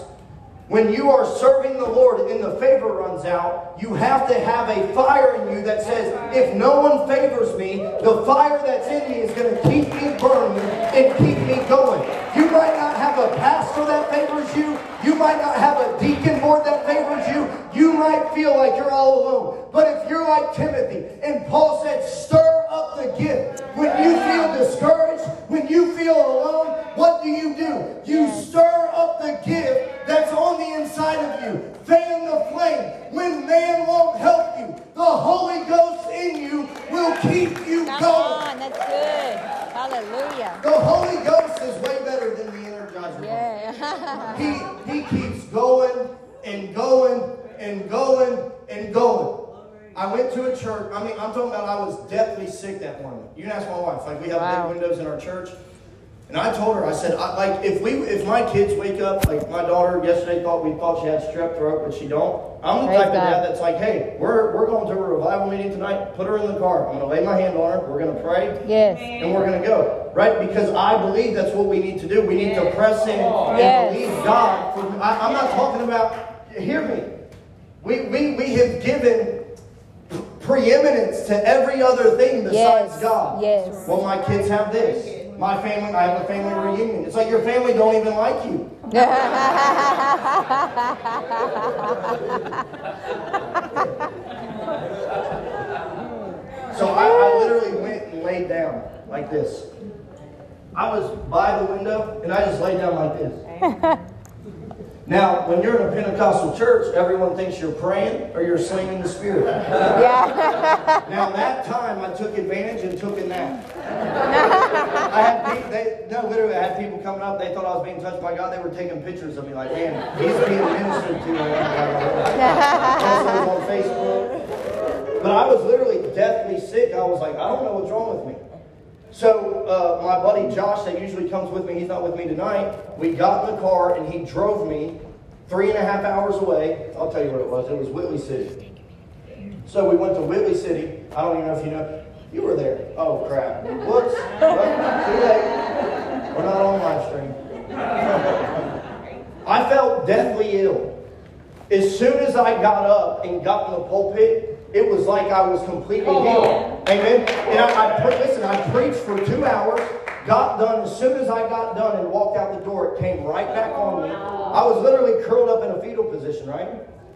when you are serving the Lord and the favor runs out, you have to have a fire in you that says, if no one favors me, the fire that's in me is going to keep me burning and keep me going. You might not have a pastor that favors you. You might not have a deacon board that favors you. You might feel like you're all alone. But if you're like Timothy, and Paul said, stir up the gift. When you feel discouraged, when you feel alone, what do you do? You stir up the gift that's on the inside of you. Fan the flame. When man won't help you, the Holy Ghost in you will keep you Come going. on. That's good. Hallelujah. The Holy Ghost is way better than the Energizer. Yeah. (laughs) He, he keeps going and going and going and going. I went to a church. I mean, I'm talking about I was deathly sick that morning. You can ask my wife. Like we have Wow. big windows in our church, and I told her. I said, I, like if we if my kids wake up, like my daughter yesterday thought we thought she had strep throat, but she don't. I'm the Praise type of dad that's like, hey, we're we're going to a revival meeting tonight. Put her in the car. I'm going to lay my hand on her. We're going to pray Yes. and we're going to go right because I believe that's what we need to do. We need to press in and Yes. believe God. For, I, I'm not talking about. Hear me. We we we have given preeminence to every other thing besides Yes. God. Yes. Well, my kids have this. My family, I have a family reunion. It's like your family don't even like you. (laughs) So I, I literally went and laid down like this. I was by the window and I just laid down like this. (laughs) Now, when you're in a Pentecostal church, everyone thinks you're praying or you're slinging the spirit. yeah. Now, that time I took advantage and took a nap. (laughs) I had people, they, no, literally, I had people coming up. They thought I was being touched by God. They were taking pictures of me, like, man, he's being ministered to. Posters on Facebook. But I was literally deathly sick. I was like, I don't know what's wrong with me. So uh, my buddy Josh, that usually comes with me, he's not with me tonight. We got in the car and he drove me three and a half hours away. I'll tell you what it was. It was Whitley City. So we went to Whitley City. I don't even know if you know. You were there. Oh crap. Whoops. (laughs) Well, too late. We're not on live stream. I felt deathly ill. As soon as I got up and got in the pulpit, it was like I was completely healed. Amen. And I, I pre- listen. I preached for two hours. Got done. As soon as I got done and walked out the door, it came right back on me. I was literally curled up in a fetal position. Right.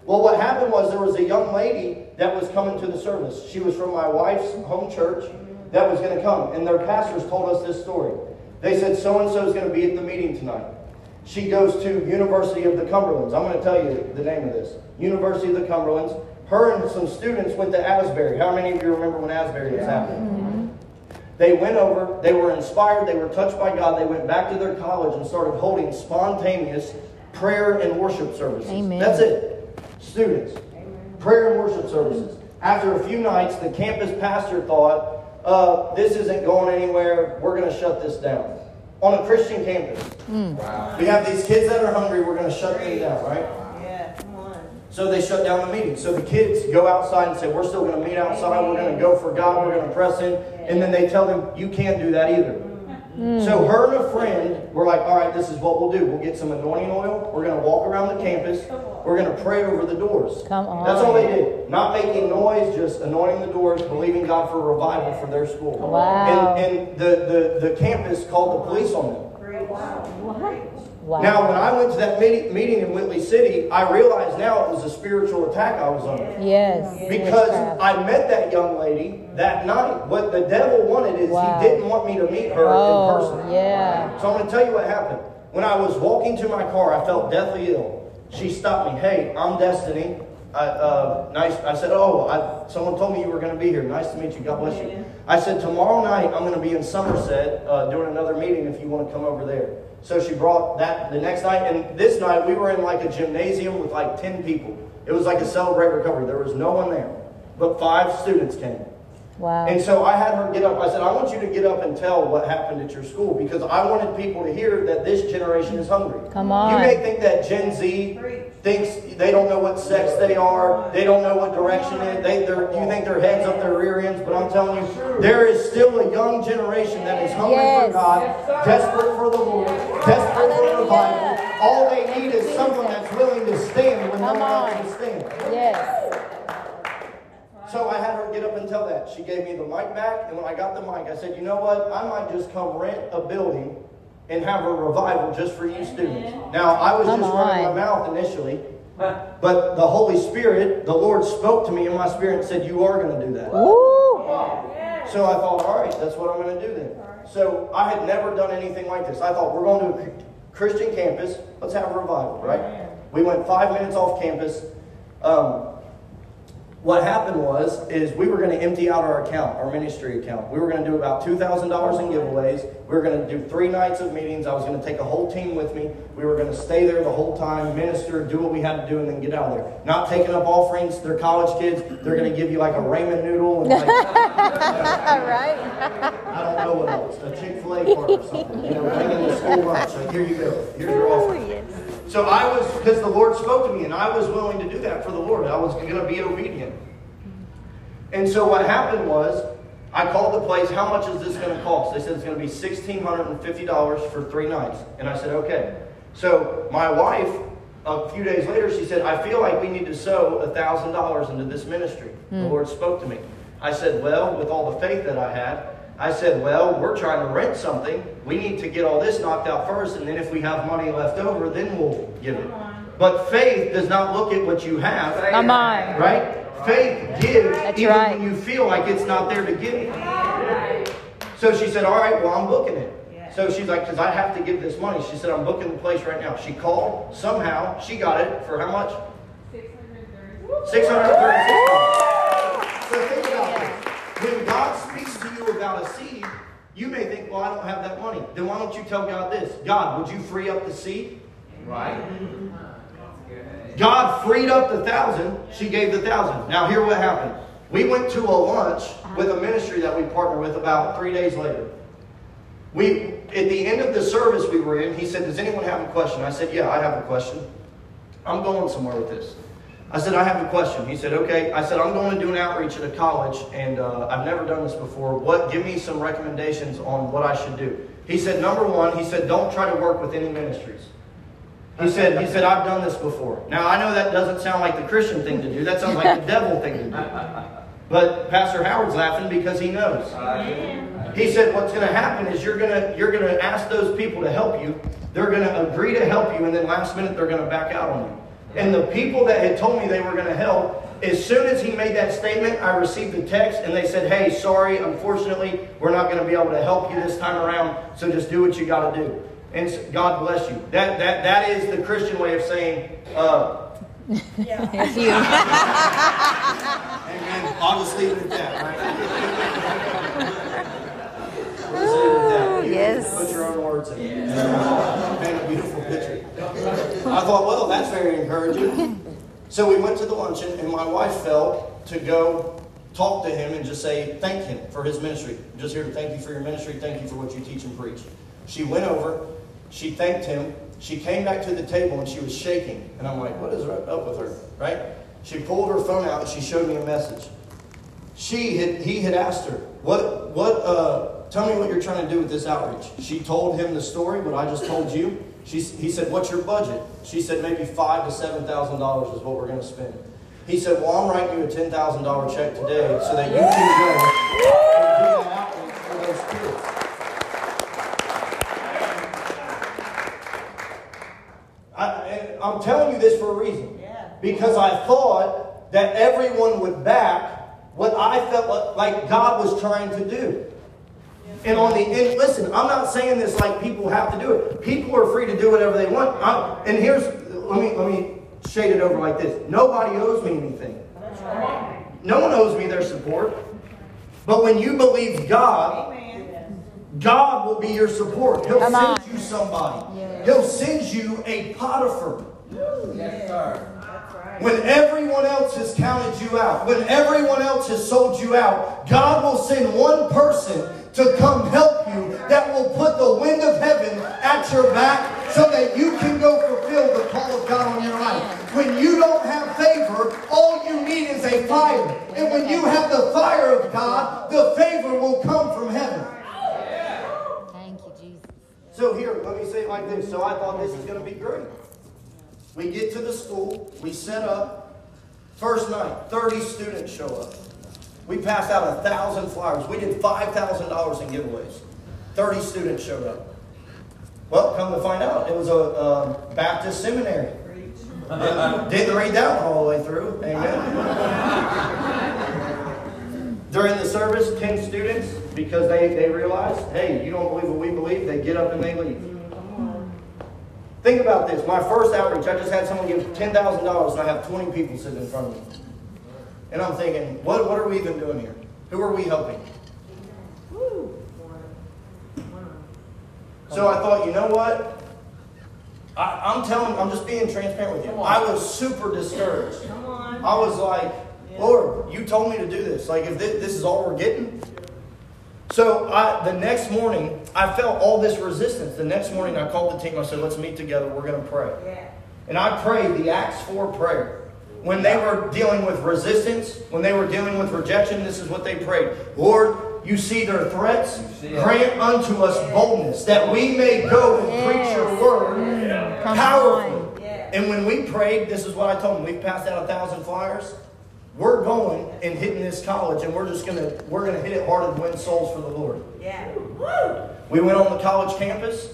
Well, what happened was there was a young lady that was coming to the service. She was from my wife's home church that was going to come, and their pastors told us this story. They said so and so is going to be at the meeting tonight. She goes to University of the Cumberlands. I'm going to tell you the name of this. University of the Cumberlands. Her and some students went to Asbury. How many of you remember when Asbury was happening? They went over, they were inspired, they were touched by God, they went back to their college and started holding spontaneous prayer and worship services. Amen. That's it. Students. Prayer and worship services. After a few nights, the campus pastor thought, uh, this isn't going anywhere, we're going to shut this down. On a Christian campus. Wow. We have these kids that are hungry, we're going to shut them down, right? Yeah, come on. So they shut down the meeting. So the kids go outside and say, We're still going to meet outside. We're going to go for God. We're going to press in. And then they tell them, You can't do that either. Hmm. So her and a friend were like, All right, this is what we'll do. We'll get some anointing oil. We're going to walk around the campus. We're going to pray over the doors. Come on. That's all they did. Not making noise, just anointing the doors, believing God for revival for their school. Wow. And, and the, the, the campus called the police on them. Wow. Now, when I went to that meeting, meeting in Whitley City, I realized now it was a spiritual attack I was under. yes. Because. I met that young lady that night. What the devil wanted is Wow. he didn't want me to meet her in Oh, person. yeah. So I'm going to tell you what happened. When I was walking to my car, I felt deathly ill. She stopped me. Hey, I'm Destiny. I, uh, nice. I said, oh, I, someone told me you were going to be here. Nice to meet you. God bless you. I said, tomorrow night I'm going to be in Somerset uh, doing another meeting if you want to come over there. So she brought that the next night. And this night we were in like a gymnasium with like 10 people. It was like a celebrate recovery. There was no one there. But five students came. Wow. And so I had her get up. I said, I want you to get up and tell what happened at your school because I wanted people to hear that this generation is hungry. Come on. You may think that Gen Z thinks they don't know what sex they are, they don't know what direction it. They, you think their heads up their rear ends, but I'm telling you, there is still a young generation that is hungry Yes. for God, desperate for the Lord, desperate for revival. All they need is someone that's willing to stand when no one else stand. yes. So I had her get up and tell that. She gave me the mic back, and when I got the mic, I said, you know what? I might just come rent a building and have a revival just for you students. Now, I was Come just running my mouth initially, but the Holy Spirit, the Lord spoke to me in my spirit and said, you are going to do that. Woo. So I thought, all right, that's what I'm going to do then. So I had never done anything like this. I thought, we're going to a Christian campus. Let's have a revival, right? We went five minutes off campus. Um, what happened was, is we were going to empty out our account, our ministry account. We were going to do about $2,000 in giveaways. We were going to do three nights of meetings. I was going to take a whole team with me. We were going to stay there the whole time, minister, do what we had to do, and then get out of there. Not taking up offerings. They're college kids. They're going to give you like a ramen noodle and like All (laughs) (laughs) right. I don't know what else. A Chick Fil A card or something. You know, bring in the school lunch. Like, here you go. Here's your offering. So I was because the Lord spoke to me, and I was willing to do that for the Lord. I was going to be obedient. And so what happened was, I called the place. How much is this going to cost? They said it's going to be sixteen hundred and fifty dollars for three nights. And I said, okay. So my wife, a few days later, she said, I feel like we need to sow a thousand dollars into this ministry. The hmm. Lord spoke to me. I said, well, with all the faith that I had, I said, well, we're trying to rent something. We need to get all this knocked out first, and then if we have money left over, then we'll give it. But faith does not look at what you have. Come on. Right? Faith gives That's even right. when you feel like it's not there to give. So she said, All right, well, I'm booking it. So she's like, Because I have to give this money. She said, I'm booking the place right now. She called. Somehow, she got it for how much? 636 So think about this. When God about a seed, you may think, Well, I don't have that money. Then why don't you tell God this? God, would you free up the seed? Right. God freed up the thousand. She gave the thousand. Now, here what happened. We went to a lunch with a ministry that we partner with about three days later. We, at the end of the service we were in, he said, Does anyone have a question? I said, Yeah, I have a question. I'm going somewhere with this. I said, I have a question. He said, Okay. I said, I'm going to do an outreach at a college, and uh, I've never done this before. What? Give me some recommendations on what I should do. He said, Number one, he said, Don't try to work with any ministries. He said, he said, I've done this before. Now, I know that doesn't sound like the Christian thing to do. That sounds like the (laughs) devil thing to do. But Pastor Howard's laughing because he knows. He said, what's going to happen is you're going to, you're going to ask those people to help you. They're going to agree to help you, and then last minute they're going to back out on you. And the people that had told me they were going to help, as soon as he made that statement, I received a text, and they said, hey, sorry, unfortunately, we're not going to be able to help you this time around, so just do what you got to do. And s- God bless you. That, that, that is the Christian way of saying, uh, If you, (laughs) Amen. I'll just leave it at that, right? (laughs) We'll just leave it at that. You Yes. Put your own words in. it. Paint a beautiful picture. I thought, well, that's very encouraging. (laughs) So we went to the luncheon, and my wife felt to go talk to him and just say thank him for his ministry. Just here to thank you for your ministry. Thank you for what you teach and preach. She went over. She thanked him. She came back to the table and she was shaking. And I'm like, what is up with her? Right? She pulled her phone out and she showed me a message. She had, he had asked her, what, what, uh, tell me what you're trying to do with this outreach. She told him the story, what I just told you. She, he said, what's your budget? She said, maybe five to seven thousand dollars is what we're going to spend. He said, well, I'm writing you a ten thousand dollar check today so that you can go and do outreach for those kids. I, I'm telling you this for a reason. Yeah. Because I thought that everyone would back what I felt like God was trying to do. And on the end, listen, I'm not saying this like people have to do it. People are free to do whatever they want. I'm, and here's let me let me shade it over like this. Nobody owes me anything. No one owes me their support. But when you believe God, God will be your support. He'll Come send on. you somebody. He'll send you a Potiphar. Yes, sir. Right. When everyone else has counted you out, when everyone else has sold you out, God will send one person to come help you that will put the wind of heaven at your back so that you can go fulfill the call of God on your life. When you don't have favor, all you need is a fire. And when you have the fire of God, the favor will come from heaven. thank you, Jesus. So here, let me say it like this. So I thought this is going to be great. We get to the school, we set up. First night, 30 students show up. We passed out a thousand flyers. We did $5,000 in giveaways. 30 students showed up. Well, come to find out, it was a um, Baptist seminary. Didn't, didn't read that one all the way through. Amen. During the service, 10 students, because they, they realized, hey, you don't believe what we believe, they get up and they leave. Think about this. My first outreach, I just had someone give $10,000 and I have 20 people sitting in front of me. And I'm thinking, what, what are we even doing here? Who are we helping? So I thought, you know what? I, I'm telling, I'm just being transparent with you. I was super discouraged. Come on. I was like, Lord, you told me to do this. Like, if thi- this is all we're getting. So I, the next morning, I felt all this resistance. The next morning, I called the team. I said, let's meet together. We're going to pray. Yeah. And I prayed the Acts 4 prayer. When they were dealing with resistance, when they were dealing with rejection, this is what they prayed. Lord, you see their threats. See. Grant unto us boldness that we may go and preach your word Come powerfully. Yeah. And when we prayed, this is what I told them. We've passed out a thousand flyers. We're going and hitting this college, and we're just gonna we're gonna hit it hard and win souls for the Lord. Yeah. Woo! We went on the college campus.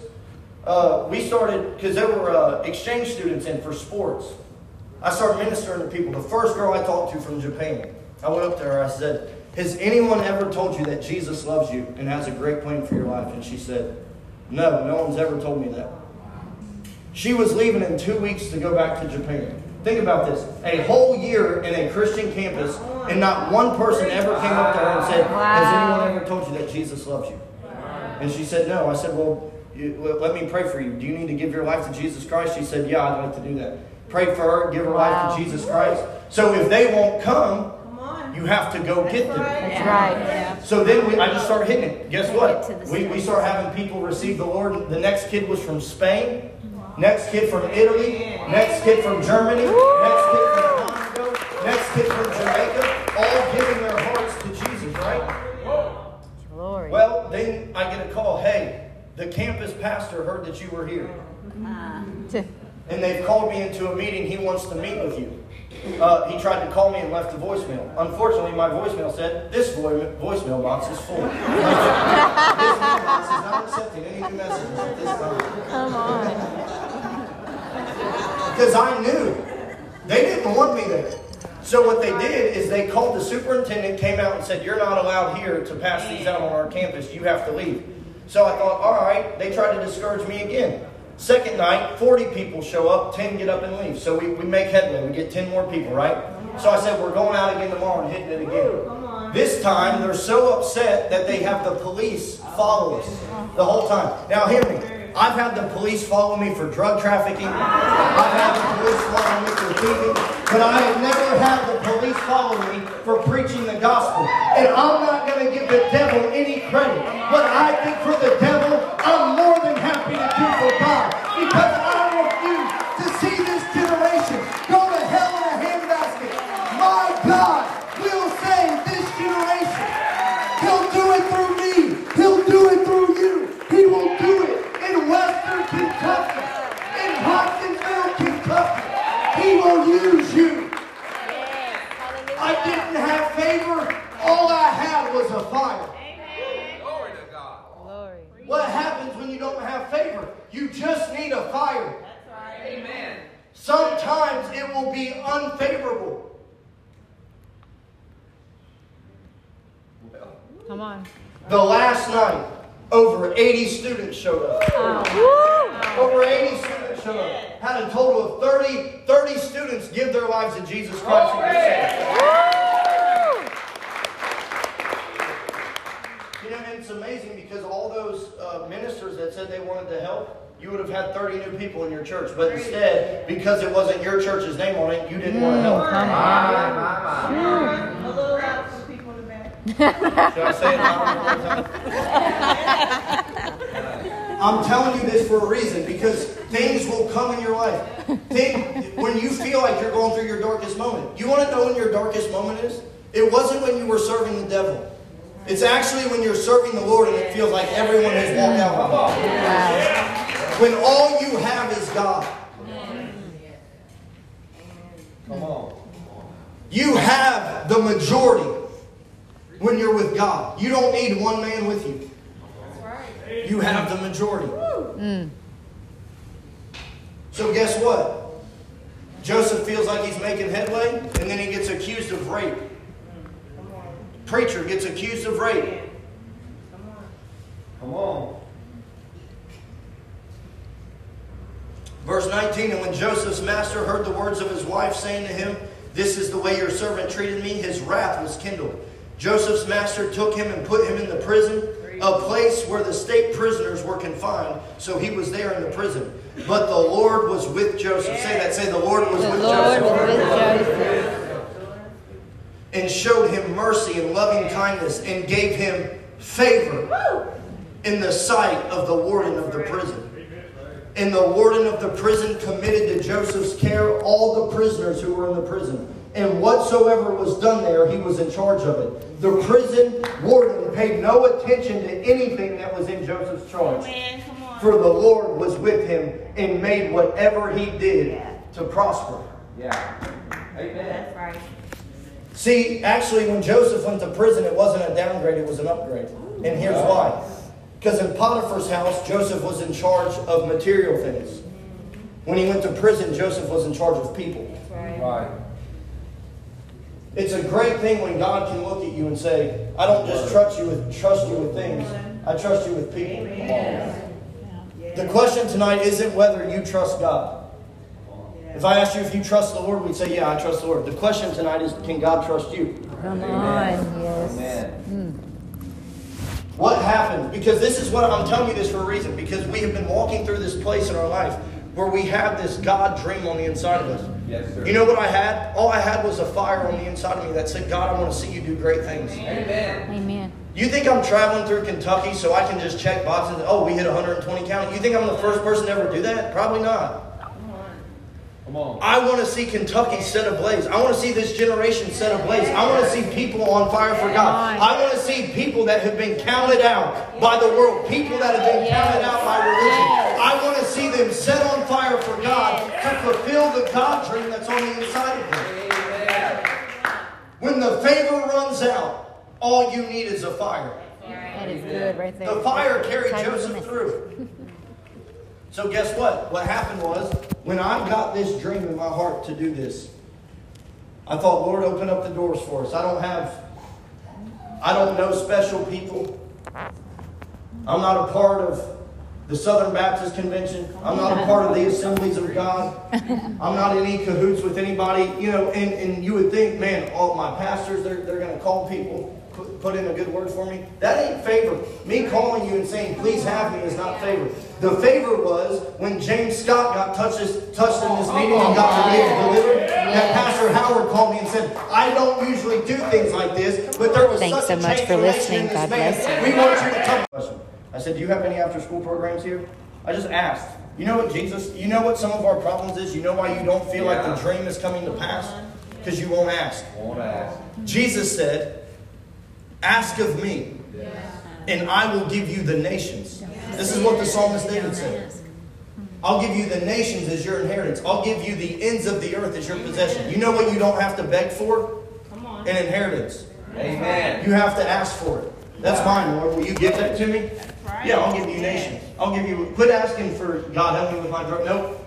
Uh, we started because there were uh, exchange students in for sports. I started ministering to people. The first girl I talked to from Japan, I went up to her. I said, "Has anyone ever told you that Jesus loves you and has a great plan for your life?" And she said, "No, no one's ever told me that." She was leaving in two weeks to go back to Japan. Think about this: a whole year in a Christian campus, and not one person ever came up to her and said, "Has anyone ever told you that Jesus loves you?" And she said, No. I said, Well, you, let- let me pray for you. Do you need to give your life to Jesus Christ? She said, Yeah, I'd like to do that. Pray for her, give her Wow. life to Jesus Christ. So if they won't come, Come you have to go get them. That's right. Yeah. So then we, I just started hitting it. Guess Get what? the We, we start having people receive the Lord. The next kid was from Spain. Next kid from Italy. Next kid from Germany. Next kid from Congo. Next kid from Jamaica. All giving their hearts to Jesus, right? Glory. Well, then I get a call. Hey, the campus pastor heard that you were here. Uh-huh. And they've called me into a meeting. He wants to meet with you. Uh, he tried to call me and left a voicemail. Unfortunately, my voicemail said, This voice voicemail box is full. (laughs) this mailbox is not accepting any new messages at this time. Come on. Because I knew they didn't want me there. So what they did is they called the superintendent, came out and said, You're not allowed here to pass these out on our campus. You have to leave. So I thought, all right, they tried to discourage me again. Second night, 40 people show up, 10 get up and leave. So we, we make headway. We get 10 more people, right? So I said, we're going out again tomorrow and hitting it again. This time, they're so upset that they have the police follow us the whole time. Now, hear me. I've had the police follow me for drug trafficking. I've had the police follow me for thieving. But I have never had the police follow me for preaching the gospel. And I'm not going to give the devil any credit. What I did for the devil, I'm more than happy to do for God. Because I refuse to see this generation go to hell in a handbasket. My God will save this generation. He'll do it through me. He'll do it through you. He will do it in Western Kentucky, in Hopkinsville, Kentucky. He will use you. I didn't have favor. All I had was a fire. Glory to God. Glory. What happens when you don't have favor? You just need a fire. Amen. Sometimes it will be unfavorable. Come on. The last night, over 80 students showed up. Over 80 students showed up. Had a total of 30, 30 students give their lives to Jesus Christ. and. You know, and it's amazing because all those uh, ministers that said they wanted to help, you would have had 30 new people in your church. But instead, because it wasn't your church's name on it, you didn't want to help. Come on. my, my. A little loud for the people in the back. Should I say it (laughs) louder? (laughs) I'm telling you this for a reason because things will come in your life. Think, when you feel like you're going through your darkest moment. You want to know when your darkest moment is? It wasn't when you were serving the devil. It's actually when you're serving the Lord and it feels like everyone has walked out. Wow. When all you have is God. Come on. You have the majority when you're with God. You don't need one man with you. You have the majority. Mm. So guess what? Joseph feels like he's making headway, and then he gets accused of rape. Preacher gets accused of rape. Come on. Verse 19, and when Joseph's master heard the words of his wife saying to him, This is the way your servant treated me, his wrath was kindled. Joseph's master took him and put him in the prison, a place where the state prisoners were confined, so he was there in the prison. But the Lord was with Joseph. Say that, say the Lord was The with Lord Joseph. was with Joseph. and showed him mercy and loving kindness and gave him favor in the sight of the warden of the prison. And the warden of the prison committed to Joseph's care all the prisoners who were in the prison. And whatsoever was done there, he was in charge of it. The prison warden paid no attention to anything that was in Joseph's charge. Man. For the Lord was with him and made whatever he did to prosper. Yeah. Amen. That's right. See, actually, when Joseph went to prison, it wasn't a downgrade, it was an upgrade. And here's oh. why. Because in Potiphar's house, Joseph was in charge of material things. When he went to prison, Joseph was in charge of people. Right. Right. It's a great thing when God can look at you and say, I don't just trust you with trust you with things, I trust you with people. The question tonight isn't whether you trust God. If I asked you if you trust the Lord, we'd say, Yeah, I trust the Lord. The question tonight is, can God trust you? Come on. Yes. Amen. Hmm. What happened? Because this is what I'm telling you this for a reason. Because we have been walking through this place in our life where we have this God dream on the inside of us. Yes, sir. You know what I had? All I had was a fire on the inside of me that said, God, I want to see you do great things. Amen. Amen. You think I'm traveling through Kentucky so I can just check boxes? Oh, we hit 120 county. You think I'm the first person to ever do that? Probably not. Come on. I want to see Kentucky set ablaze. I want to see this generation set ablaze. I want to see people on fire for God. I want to see people that have been counted out by the world, people that have been counted out by religion. I want to see them set on fire for God to fulfill the God dream that's on the inside of them. Amen. When the favor runs out, all you need is a fire. That is good right there. The fire carried Tight as a Joseph through. So guess what? What happened was when I got this dream in my heart to do this, I thought, Lord, open up the doors for us. I don't have, I don't know special people. I'm not a part of the Southern Baptist Convention. I'm not a part of the Assemblies of God. I'm not in any cahoots with anybody. You know, and, and you would think, man, all my pastors, they're, they're going to call people, put, put in a good word for me. That ain't favor. Me calling you and saying, please have me is not favor. The favor was when James Scott got touched, touched in this meeting and got the news delivered. That Pastor Howard called me and said, I don't usually do things like this, but there was Thanks such so a much for listening. God bless you. We want you to come. Question. I said, do you have any after school programs here? I just asked. You know what Jesus, you know what some of our problems is? You know why you don't feel like the dream is coming to pass? Because you won't ask. Won't ask. Jesus said, Ask of me, and I will give you the nations. This is what the psalmist David said. I'll give you the nations as your inheritance. I'll give you the ends of the earth as your possession. You know what you don't have to beg for? Come on. An inheritance. Amen. You have to ask for it. That's mine, Lord. Will you give that to me? Right. Yeah, I'll give you nations. I'll give you. Quit asking for God, help me with my drug. Nope.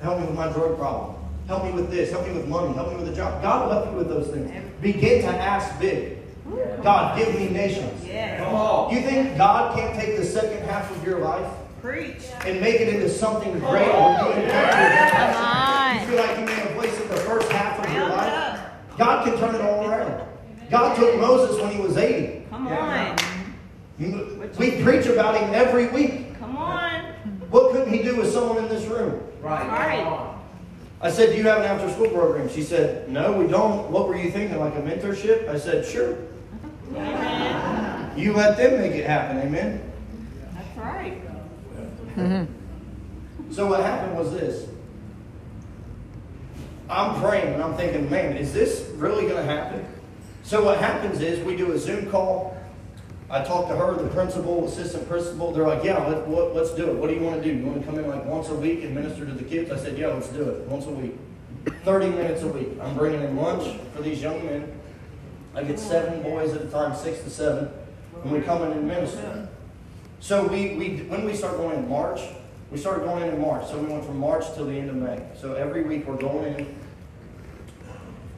Help me with my drug problem. Help me with this. Help me with money. Help me with a job. God will help you with those things. Begin to ask big. God, give me nations. Yeah. Come on. You think God can't take the second half of your life Preach. and make it into something great where you impact Come on. You feel like you made a place in the first half of your life. up. God can turn it all around. God took Moses when he was 80. Come on. We preach about him every week. Come on. What couldn't he do with someone in this room? Right. Right. I said, Do you have an after school program? She said, No, we don't. What were you thinking? Like a mentorship? I said, Sure. Amen. You let them make it happen. Amen. That's right. (laughs) So what happened was this. I'm praying and I'm thinking, man, is this really going to happen? So what happens is we do a Zoom call. I talked to her, the principal, assistant principal. They're like, yeah, let, what, let's do it. What do you want to do? You want to come in like once a week and minister to the kids? I said, yeah, let's do it. Once a week. 30 minutes a week. I'm bringing in lunch for these young men. I get seven boys at a time, six to seven, and we come in and minister. So we, we when we start going in March, we started going in in March. So we went from March till the end of May. So every week we're going in.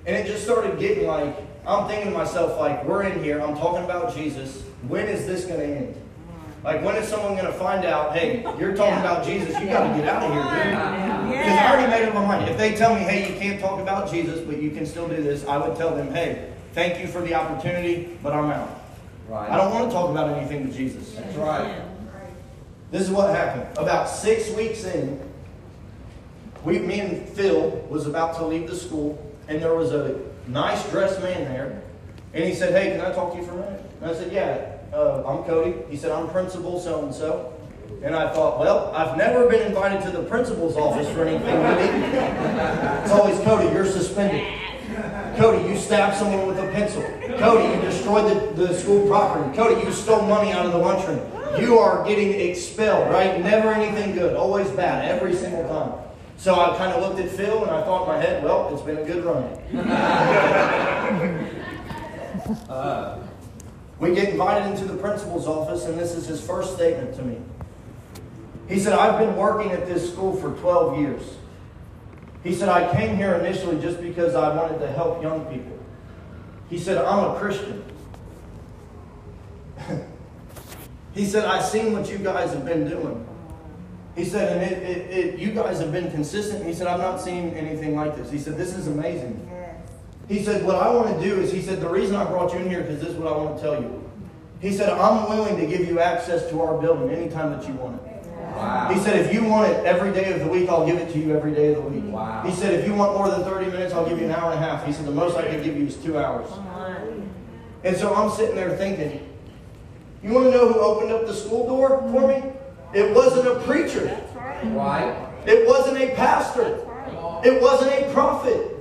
And it just started getting like, I'm thinking to myself, like, we're in here, I'm talking about Jesus. When is this going to end? Mm. Like, when is someone going to find out, hey, you're talking about Jesus, you got to get out of here, dude? Because I already made up my mind. If they tell me, hey, you can't talk about Jesus, but you can still do this, I would tell them, hey, thank you for the opportunity, but I'm out. Right. I don't want to talk about anything with Jesus. That's right. This is what happened. About six weeks in, we, me and Phil was about to leave the school, and there was a nice dressed man there, and he said, "Hey, can I talk to you for a minute?" And I said, "Yeah, uh, I'm Cody." He said, "I'm principal so and so." And I thought, well, I've never been invited to the principal's office for anything really. It's always Cody, you're suspended. Cody, you stabbed someone with a pencil. Cody, you destroyed the, the school property. Cody, you stole money out of the lunchroom. You are getting expelled, right? Never anything good, always bad, every single time. So I kind of looked at Phil and I thought in my head, well, it's been a good run. (laughs) we get invited into the principal's office, and this is his first statement to me. He said, I've been working at this school for 12 years. He said, I came here initially just because I wanted to help young people. He said, I'm a Christian. (laughs) he said, I've seen what you guys have been doing. He said, and it, it, it, you guys have been consistent. He said, I've not seen anything like this. He said, this is amazing. He said, what I want to do is, he said, the reason I brought you in here because this is what I want to tell you. He said, I'm willing to give you access to our building anytime that you want it. Wow. He said, if you want it every day of the week, I'll give it to you every day of the week. Wow. He said, if you want more than 30 minutes, I'll give you an hour and a half. He said, the most I can give you is two hours. Come on. And so I'm sitting there thinking, you want to know who opened up the school door for me? It wasn't a preacher. That's right. Right. It wasn't a pastor. It wasn't a prophet.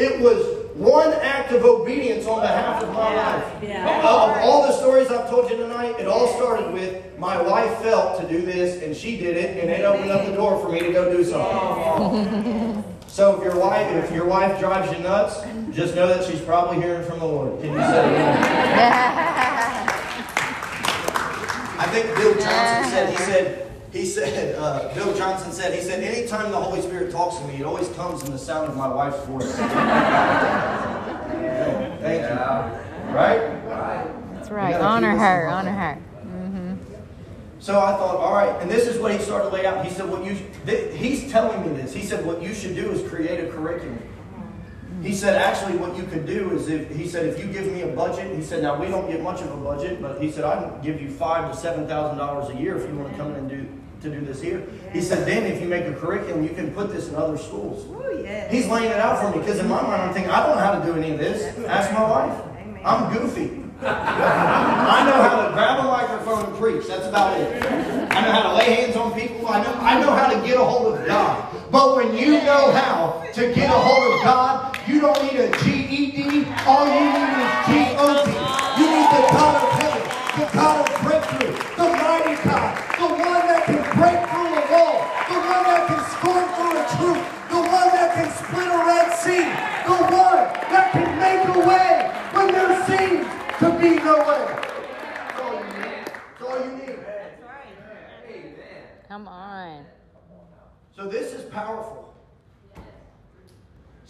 Woo. It was one act of obedience on behalf of my Yeah, life. yeah. Of of all the stories I've told you tonight, it all started with my wife felt to do this, and she did it, and it opened up the door for me to go do something. So if your wife, if your wife drives you nuts, just know that she's probably hearing from the Lord. Can you say amen? (laughs) I think Bill Johnson said, he said, he said, uh, Bill Johnson said, he said, anytime the Holy Spirit talks to me, it always comes in the sound of my wife's voice. (laughs) Thank you. Yeah. Right? Right. That's That's right. Honor her. Honor her. Mm-hmm. So I thought, all right, and this is what he started to lay out. He said, what you, th- he's telling me this. He said, what you should do is create a curriculum. He said, actually, what you could do is if, he said, if you give me a budget, he said, now we don't get much of a budget, but he said, I can give you five to seven thousand dollars a year if you want to come in and do, to do this here. He said, then if you make a curriculum, you can put this in other schools. Oh, yeah. He's laying it out for me because in my mind I'm thinking I don't know how to do any of this. Ask my wife. I'm goofy. I know how to grab a microphone and preach. That's about it. I know how to lay hands on people. I know I know how to get a hold of God. But when you know how to get a hold of God, you don't need a GED. All you need is G-O-D. You need the God of heaven, the God of breakthrough, the mighty God, the one that can break through a wall, the one that can storm through a troop, the one that can split a Red Sea, the one that can make a way when there seems to be no way. That's all you need. That's all you need. Come on. So this is powerful.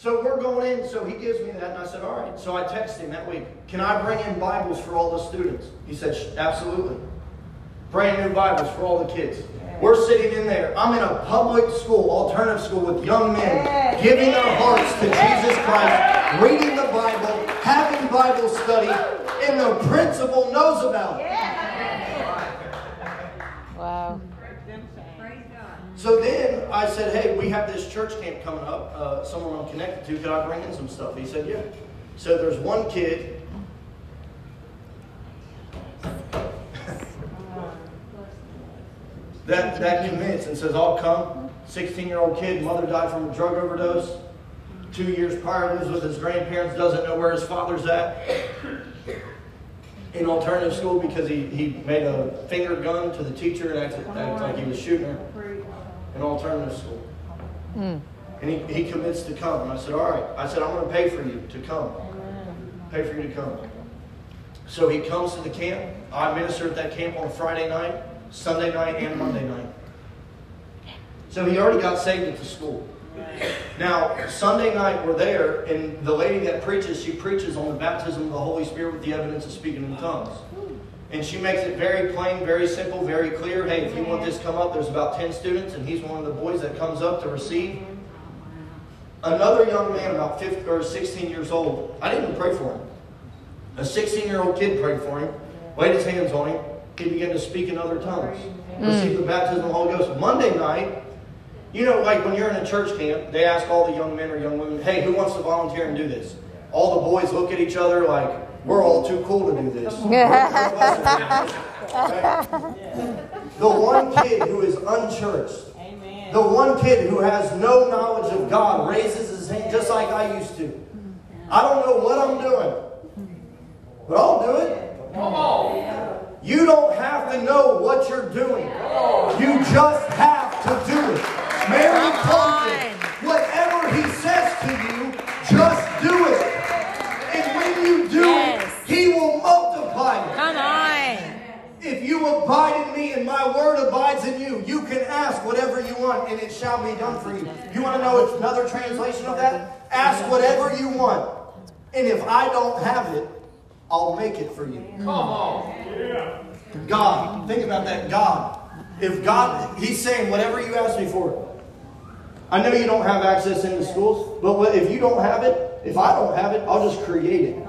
So we're going in, so he gives me that, and I said, all right. So I texted him that week, can I bring in Bibles for all the students? He said, absolutely. Brand new Bibles for all the kids. We're sitting in there. I'm in a public school, alternative school with young men giving their hearts to Jesus Christ, reading the Bible, having Bible study, and the principal knows about it. Wow. So then I said, hey, we have this church camp coming up. Uh, someone I'm connected to. Could I bring in some stuff? He said, yeah. So there's one kid. that, that commits and says, I'll come. 16 year old kid, mother died from a drug overdose. Two years prior, lives with his grandparents, doesn't know where his father's at. In alternative school because he, he made a finger gun to the teacher and acted, acted like he was shooting her in alternative school. Hmm. And he, he commits to come. And I said, All right. I said, I'm going to pay for you to come. Pay for you to come. So he comes to the camp. I minister at that camp on Friday night, Sunday night, and Monday night. So he already got saved at the school. Now, Sunday night we're there, and the lady that preaches, she preaches on the baptism of the Holy Spirit with the evidence of speaking in tongues. And she makes it very plain, very simple, very clear. Hey, if you want this come up, there's about 10 students, and he's one of the boys that comes up to receive. Another young man, about 15 or 16 years old, I didn't even pray for him. A 16 year old kid prayed for him, laid his hands on him. He began to speak in other tongues, mm. received the baptism of the Holy Ghost. Monday night, you know, like when you're in a church camp, they ask all the young men or young women, hey, who wants to volunteer and do this? All the boys look at each other like, we're all too cool to do this. (laughs) the one kid who is unchurched, Amen. the one kid who has no knowledge of God raises his hand just like I used to. I don't know what I'm doing, but I'll do it. Come on. You don't have to know what you're doing. You just have to do it. Mary told Come on. If you abide in me and my word abides in you, you can ask whatever you want and it shall be done for you. You want to know another translation of that? Ask whatever you want. And if I don't have it, I'll make it for you. Come on. God, think about that. God. If God, He's saying, whatever you ask me for. I know you don't have access in the schools, but what- if you don't have it, if I don't have it, I'll just create it.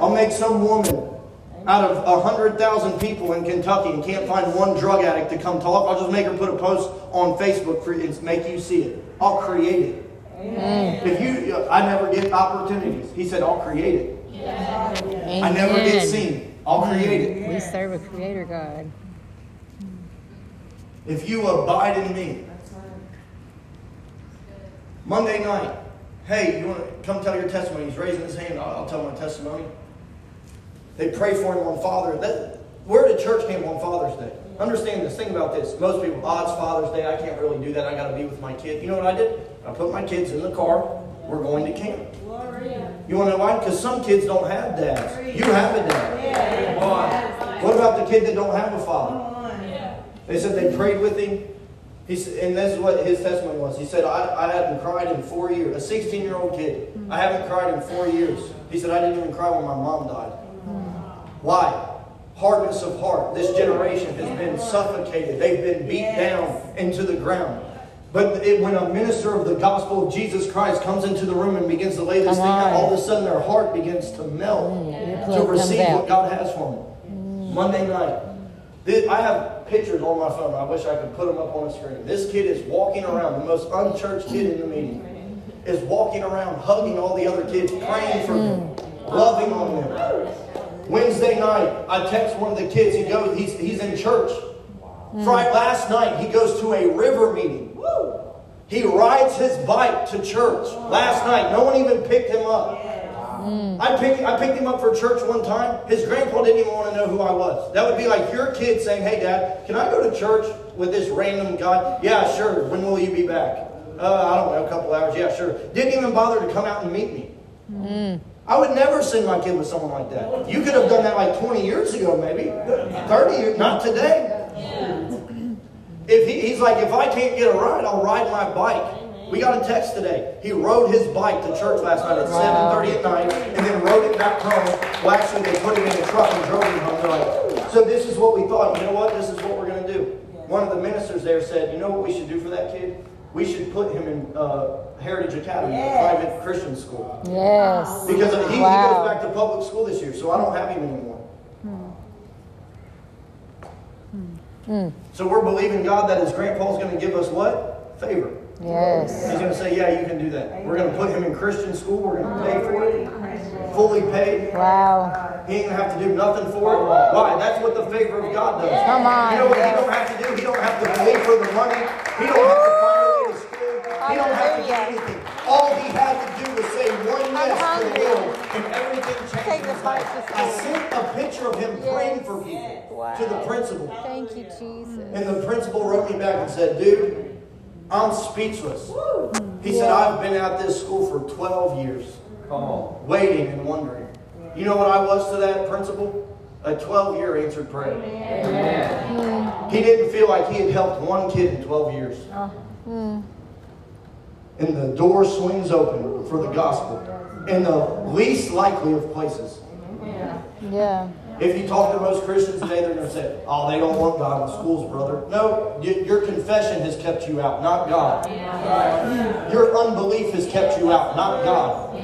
I'll make some woman out of a hundred thousand people in Kentucky and can't find one drug addict to come talk. I'll just make her put a post on Facebook for and make you see it. I'll create it. If you, uh, I never get opportunities. He said, I'll create it. I never get seen. I'll create it. We serve a creator God. If you abide in me. Monday night. Hey, you want to come tell your testimony? He's raising his hand. I'll, I'll tell my testimony. They pray for him on Father. That, we're at a church camp on Father's Day. Understand this. Think about this. Most people, oh, it's Father's Day. I can't really do that. I got to be with my kid. You know what I did? I put my kids in the car. We're going to camp. You want to know why? Because some kids don't have dads. You have a dad. Why? What about the kid that don't have a father? They said they prayed with him. He said, and this is what his testimony was. He said, I, I hadn't cried in four years. A 16 year old kid. Hmm. I haven't cried in four years. He said, I didn't even cry when my mom died. Why? Hardness of heart. This generation has been suffocated. They've been beat down into the ground. But it, when a minister of the gospel of Jesus Christ comes into the room and begins to lay this Come thing out, all of a sudden their heart begins to melt your to receive what God has for them. Monday night. Thi- I have pictures on my phone. I wish I could put them up on the screen. This kid is walking around, the most unchurched kid in the meeting, is walking around hugging all the other kids, praying for them, loving on them. Wednesday night, I text one of the kids. He goes, he's, he's in church. Wow. Friday, last night, he goes to a river meeting. Woo. He rides his bike to church. Last night, no one even picked him up. Wow. I picked, I picked him up for church one time. His grandpa didn't even want to know who I was. That would be like your kid saying, Hey, Dad, can I go to church with this random guy? Yeah, sure. When will you be back? Uh, I don't know, a couple hours. Yeah, sure. Didn't even bother to come out and meet me. I would never send my kid with someone like that. You could have done that like 20 years ago, maybe. 30 years, not today. If he, he's like, if I can't get a ride, I'll ride my bike. We got a text today. He rode his bike to church last night at 7:30 at night, and then rode it back home. Well, actually, they put him in a truck and drove him home. They're like, so this is what we thought. You know what? This is what we're going to do. One of the ministers there said, you know what we should do for that kid? We should put him in uh, Heritage Academy, a private Christian school. Yes. Because he, he goes back to public school this year, so I don't have him anymore. So we're believing God that his grandpa's going to give us what? Favor. Yes. He's going to say, yeah, you can do that. We're going to put him in Christian school. We're going to pay for it. Fully paid. Wow. He ain't going to have to do nothing for it. Why? That's what the favor of God does. Come on, You know what he don't have to do? He don't have to pay for the money. He don't have to find a way to school. He don't have to do anything. All he had to do was say one yes to the hungry. Lord, and everything changed. Take in the his life. I sent a picture of him praying for people Wow. to the principal. Thank you, Jesus. And the principal wrote me back and said, dude, I'm speechless. He said, I've been at this school for 12 years, Come on. waiting and wondering. You know what I was to that principal? A 12 year answered prayer. He didn't feel like he had helped one kid in 12 years. Uh-huh. Hmm. And the door swings open for the gospel in the least likely of places. Yeah. If you talk to most Christians today, they're going to say, oh, they don't want God in schools, brother. No, y- your confession has kept you out, not God. Your unbelief has kept you out, not God.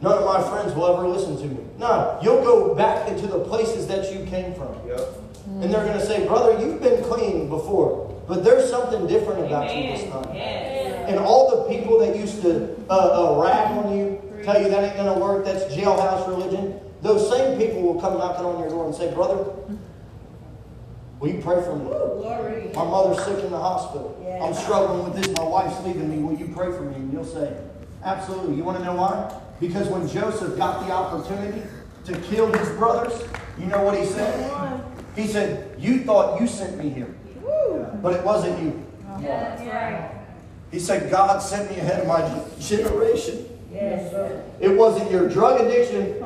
None of my friends will ever listen to me. No, you'll go back into the places that you came from. And they're going to say, brother, you've been clean before, but there's something different about you this time. And all the people that used to uh, uh, rag on you, tell you that ain't going to work, that's jailhouse religion, those same people will come knocking on your door and say, Brother, will you pray for me? My mother's sick in the hospital. I'm struggling with this. My wife's leaving me. Will you pray for me? And you'll say, Absolutely. You want to know why? Because when Joseph got the opportunity to kill his brothers, you know what he said? He said, You thought you sent me here, but it wasn't you. He said, God sent me ahead of my generation. It wasn't your drug addiction.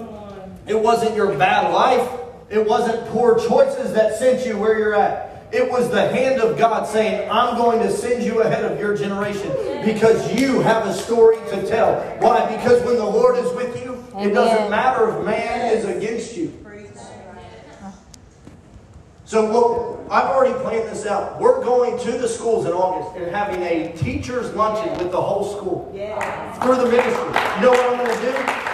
It wasn't your bad life. It wasn't poor choices that sent you where you're at. It was the hand of God saying, I'm going to send you ahead of your generation because you have a story to tell. Why? Because when the Lord is with you, it doesn't matter if man is against you. So what, I've already planned this out. We're going to the schools in August and having a teacher's luncheon with the whole school through the ministry. You know what I'm going to do?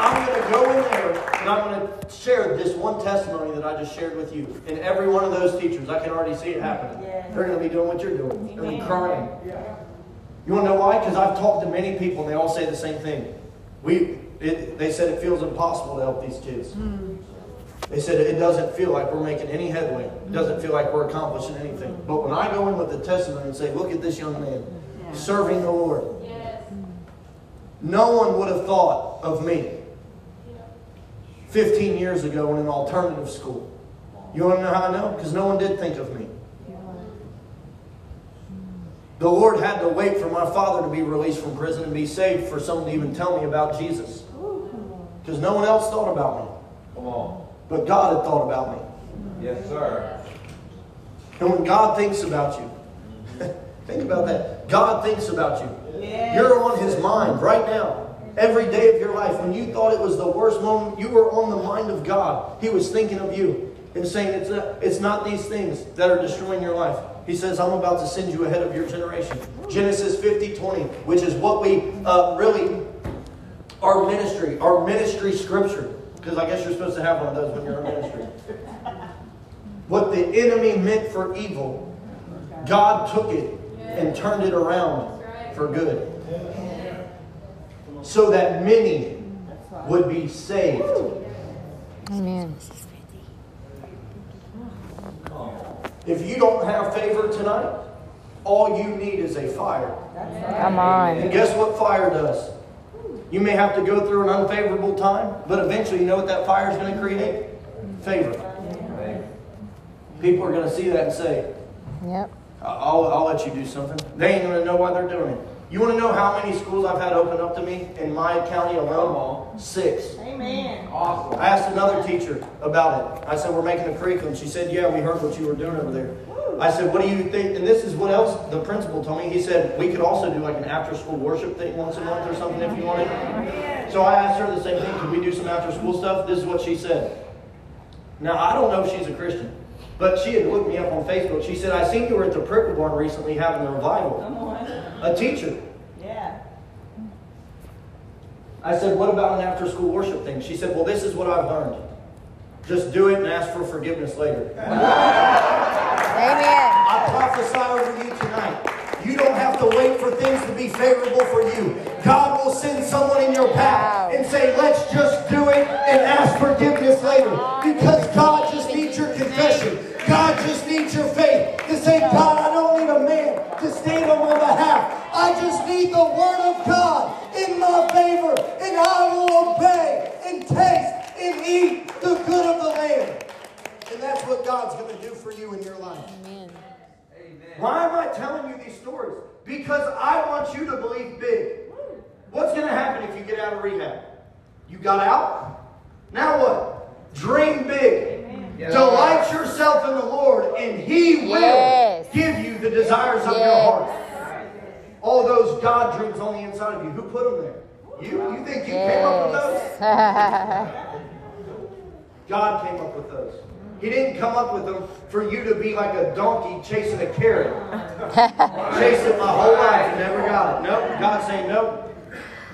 I'm going to go in there and I'm going to share this one testimony that I just shared with you. And every one of those teachers, I can already see it happening. They're going to be doing what you're doing. They're going to be crying. You want to know why? Because I've talked to many people and they all say the same thing. We, it, they said it feels impossible to help these kids. Hmm. They said it doesn't feel like we're making any headway. It doesn't feel like we're accomplishing anything. But when I go in with the testimony and say, look at this young man serving the Lord, no one would have thought of me 15 years ago in an alternative school. You want to know how I know? Because no one did think of me. The Lord had to wait for my father to be released from prison and be saved for someone to even tell me about Jesus. Because no one else thought about me. Come on. But God had thought about me. Yes, sir. And when God thinks about you, (laughs) think about that. God thinks about you. You're on His mind right now. Every day of your life, when you thought it was the worst moment, you were on the mind of God. He was thinking of you and saying, It's not, it's not these things that are destroying your life. He says, I'm about to send you ahead of your generation. Genesis 50 20, which is what we uh, really, our ministry, our ministry scripture, because I guess you're supposed to have one of those when you're in ministry. What the enemy meant for evil, God took it and turned it around for good. So that many would be saved. Amen. If you don't have favor tonight, all you need is a fire. Come on. And guess what fire does? You may have to go through an unfavorable time, but eventually, you know what that fire is going to create? Favor. People are going to see that and say, Yep. I'll, I'll let you do something. They ain't going to know why they're doing it. You want to know how many schools I've had open up to me in my county alone? Six. Amen. Awesome. I asked another teacher about it. I said, We're making a curriculum. She said, Yeah, we heard what you were doing over there. I said, What do you think? And this is what else the principal told me. He said, We could also do like an after school worship thing once a month or something if you wanted. So I asked her the same thing. Could we do some after school stuff? This is what she said. Now, I don't know if she's a Christian, but she had looked me up on Facebook. She said, I seen you were at the Prickle Barn recently having a revival. A teacher. Yeah. I said, What about an after school worship thing? She said, Well, this is what I've learned. Just do it and ask for forgiveness later. (laughs) Amen. I prophesy over you tonight. You don't have to wait for things to be favorable for you. God will send someone in your path and say, let's just do it and ask forgiveness later. Because God just needs your confession. God just needs your faith to say, God, I don't need a man to my behalf. I just need the word of God in my favor, and I will obey and taste and eat the good of the land. And that's what God's going to do for you in your life. Amen. Why am I telling you these stories? Because I want you to believe big. What's going to happen if you get out of rehab? You got out? Now what? Dream big. Delight yourself in the Lord, and He will Yes. give you the desires of your heart. All those God dreams on the inside of you. Who put them there? You? You think you came up with those? God came up with those. He didn't come up with them for you to be like a donkey chasing a carrot. (laughs) Chased it my whole life and never got it. Nope. God saying, nope.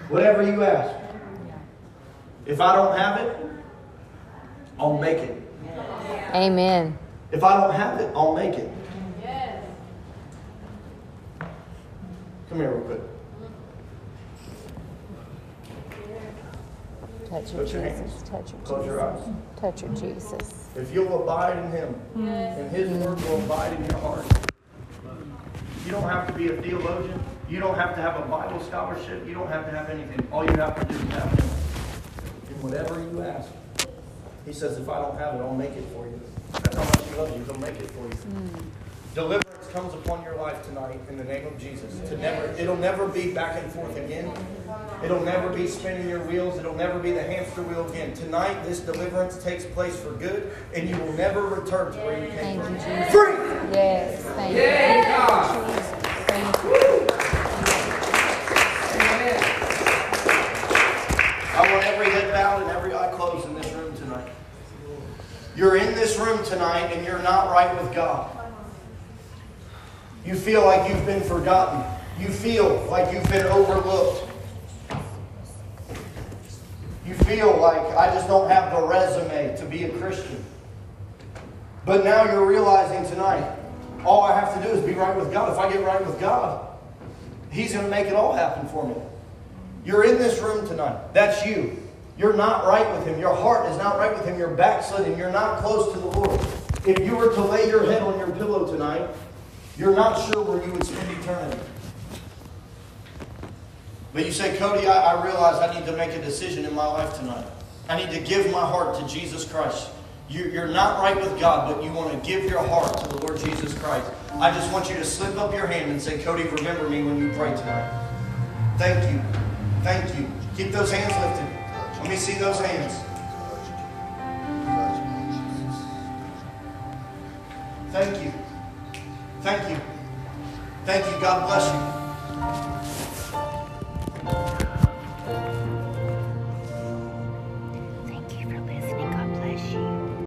Whatever you ask. If I don't have it, I'll make it. Amen. If I don't have it, I'll make it. Come here real quick. Touch your Put your hands. Jesus. Touch your Close your eyes. Jesus. Touch your Jesus. If you'll abide in Him, and His word will abide in your heart. You don't have to be a theologian. You don't have to have a Bible scholarship. You don't have to have anything. All you have to do is have Him. And whatever you ask, He says, if I don't have it, I'll make it for you. That's how much He loves you. He'll make it for you. Hmm. Deliverance comes upon your life tonight in the name of Jesus. To never, it'll never be back and forth again. It'll never be spinning your wheels. It'll never be the hamster wheel again. Tonight, this deliverance takes place for good, and you will never return to where you came Thank you, from. Jesus. Free! Yes. Thank you. Thank you. I want every head bowed and every eye closed in this room tonight. You're in this room tonight and you're not right with God. You feel like you've been forgotten. You feel like you've been overlooked. You feel like I just don't have the resume to be a Christian. But now you're realizing tonight, all I have to do is be right with God. If I get right with God, He's going to make it all happen for me. You're in this room tonight. That's you. You're not right with Him. Your heart is not right with Him. You're backslidden. You're not close to the Lord. If you were to lay your head on your pillow tonight, you're not sure where you would spend eternity. But you say, Cody, I, I realize I need to make a decision in my life tonight. I need to give my heart to Jesus Christ. You, you're not right with God, but you want to give your heart to the Lord Jesus Christ. I just want you to slip up your hand and say, Cody, remember me when you pray tonight. Thank you. Thank you. Keep those hands lifted. Let me see those hands. Thank you. Thank you. Thank you. God bless you.